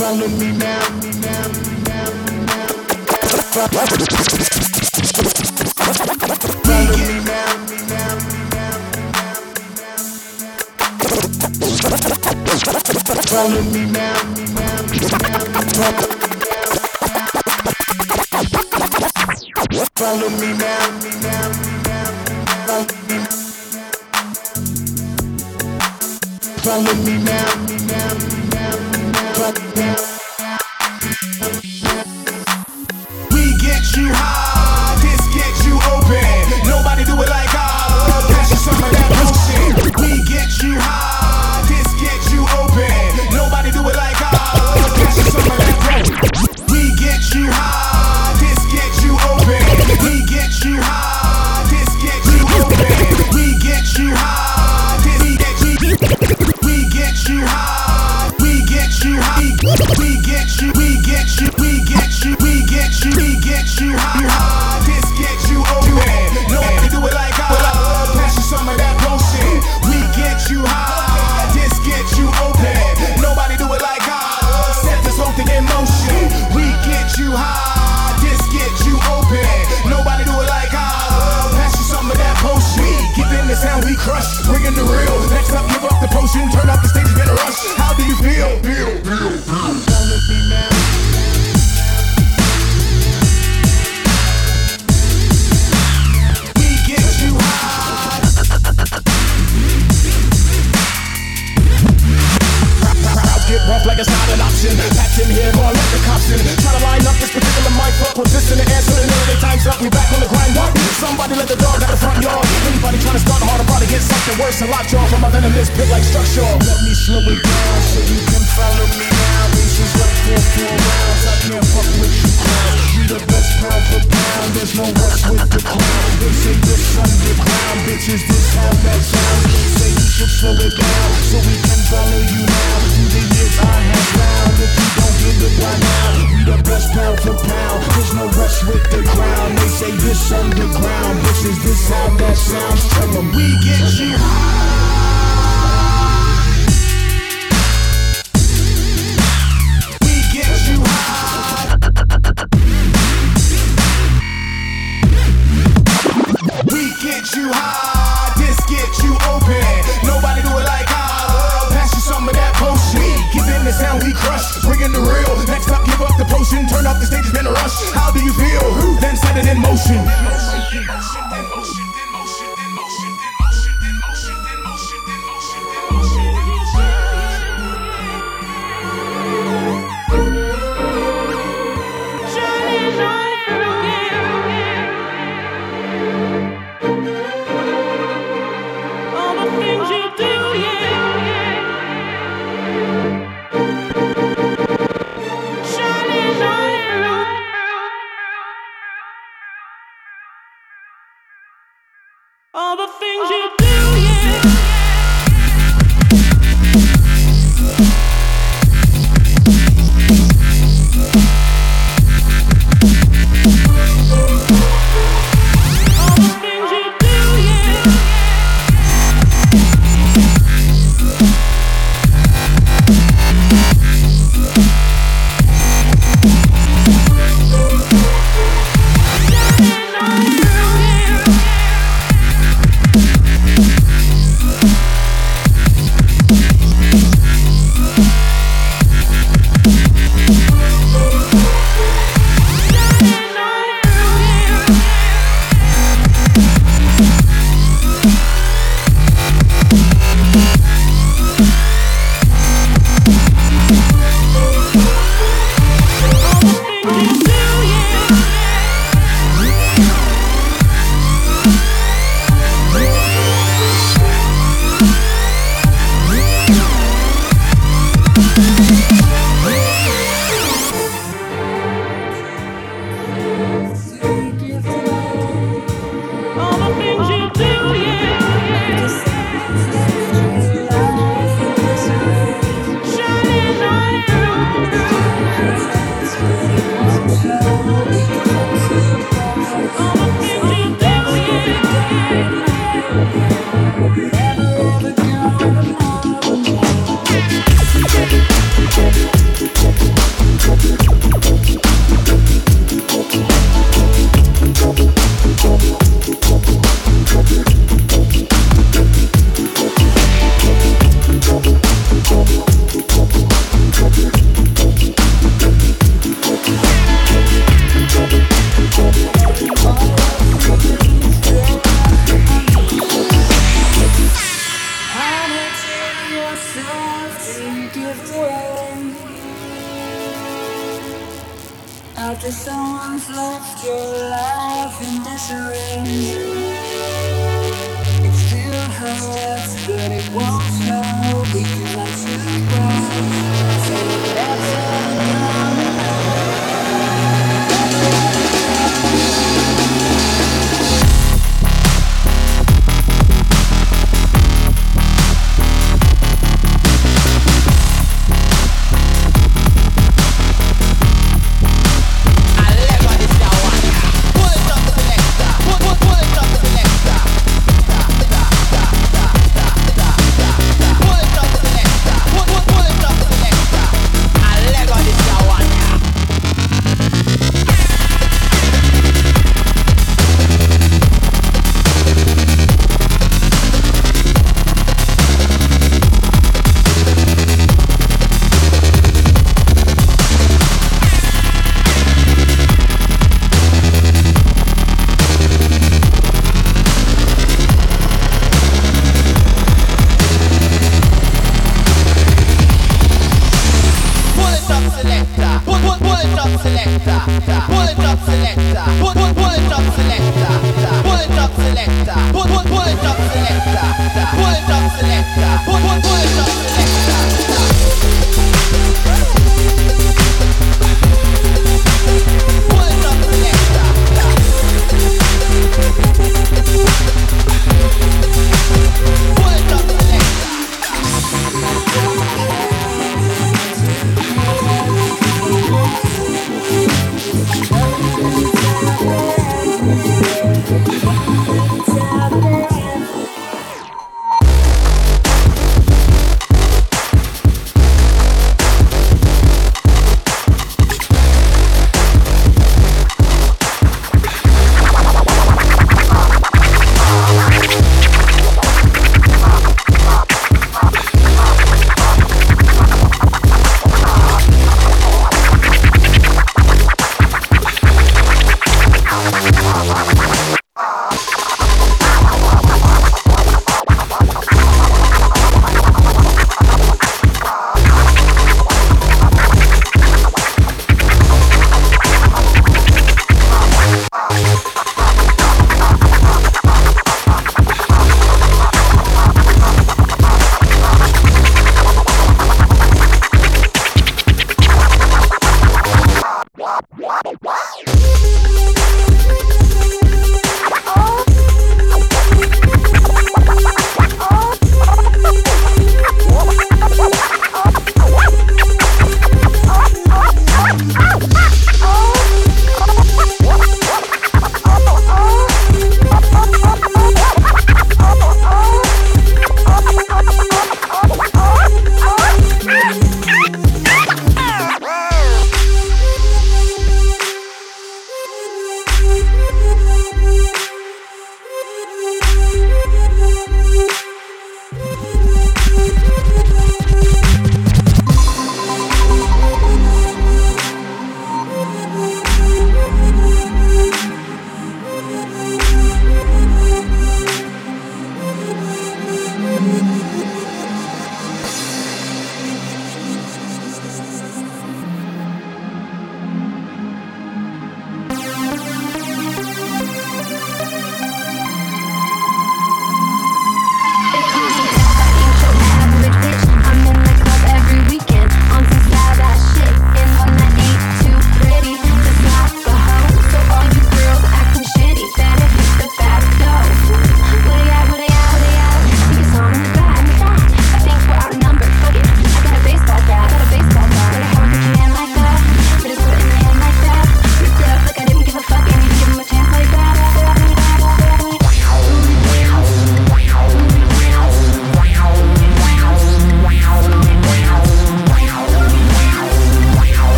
Follow me now. Follow me now. Follow me now. Follow me now. Follow me now.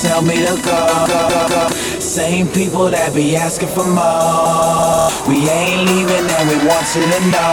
tell me to go, go, go. Same people that be asking for more. We ain't leaving and we want you to know.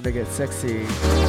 time to get sexy.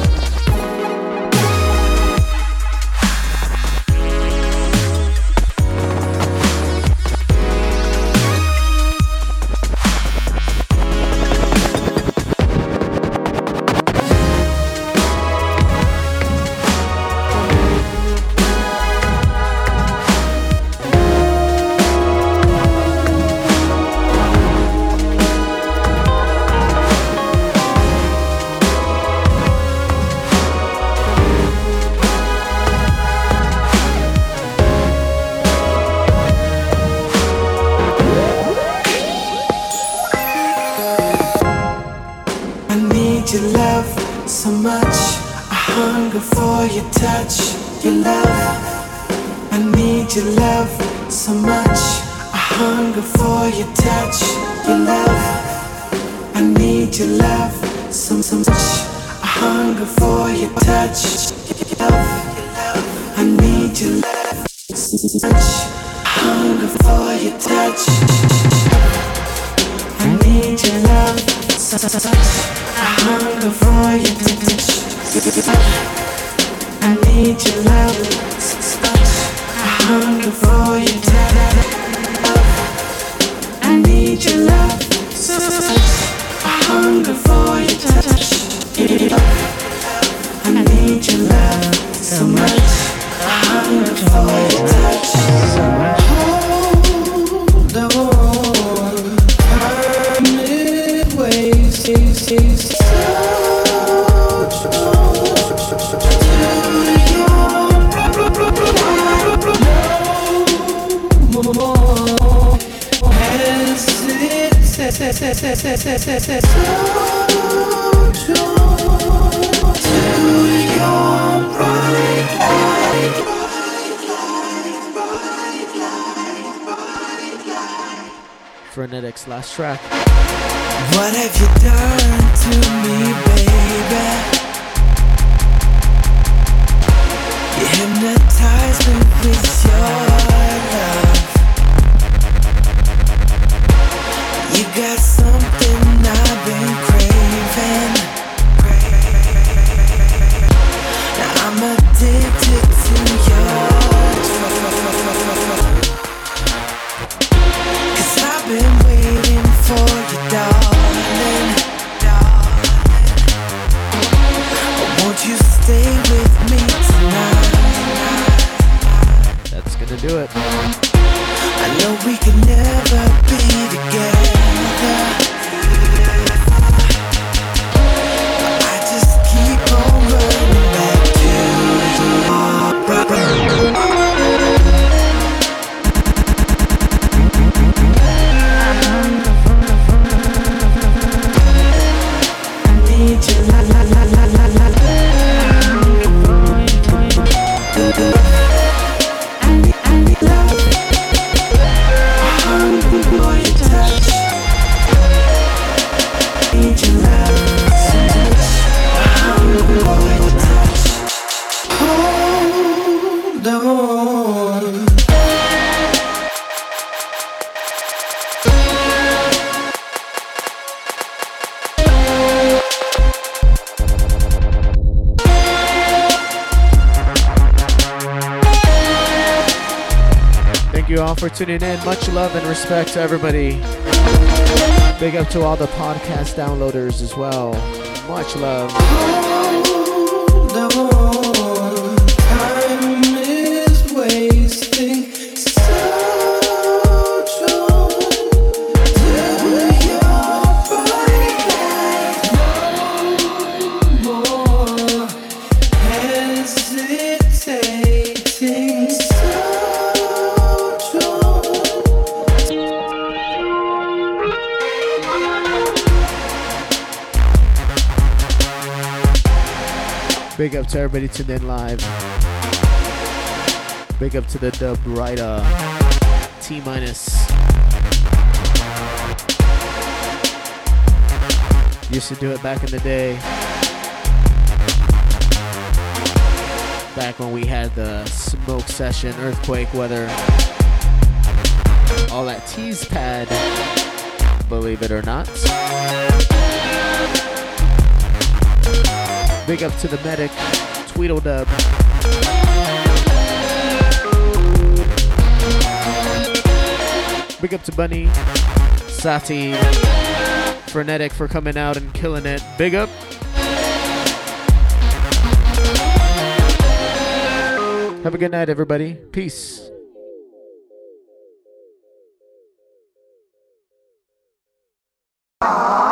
to all the podcast downloaders as well. Much love. everybody tuned in live. Big up to the dub writer, T minus. Used to do it back in the day. Back when we had the smoke session, earthquake weather, all that tease pad, believe it or not. Big up to the medic. Tweedledub. Big up to Bunny, Sati, Frenetic for coming out and killing it. Big up. Have a good night, everybody. Peace.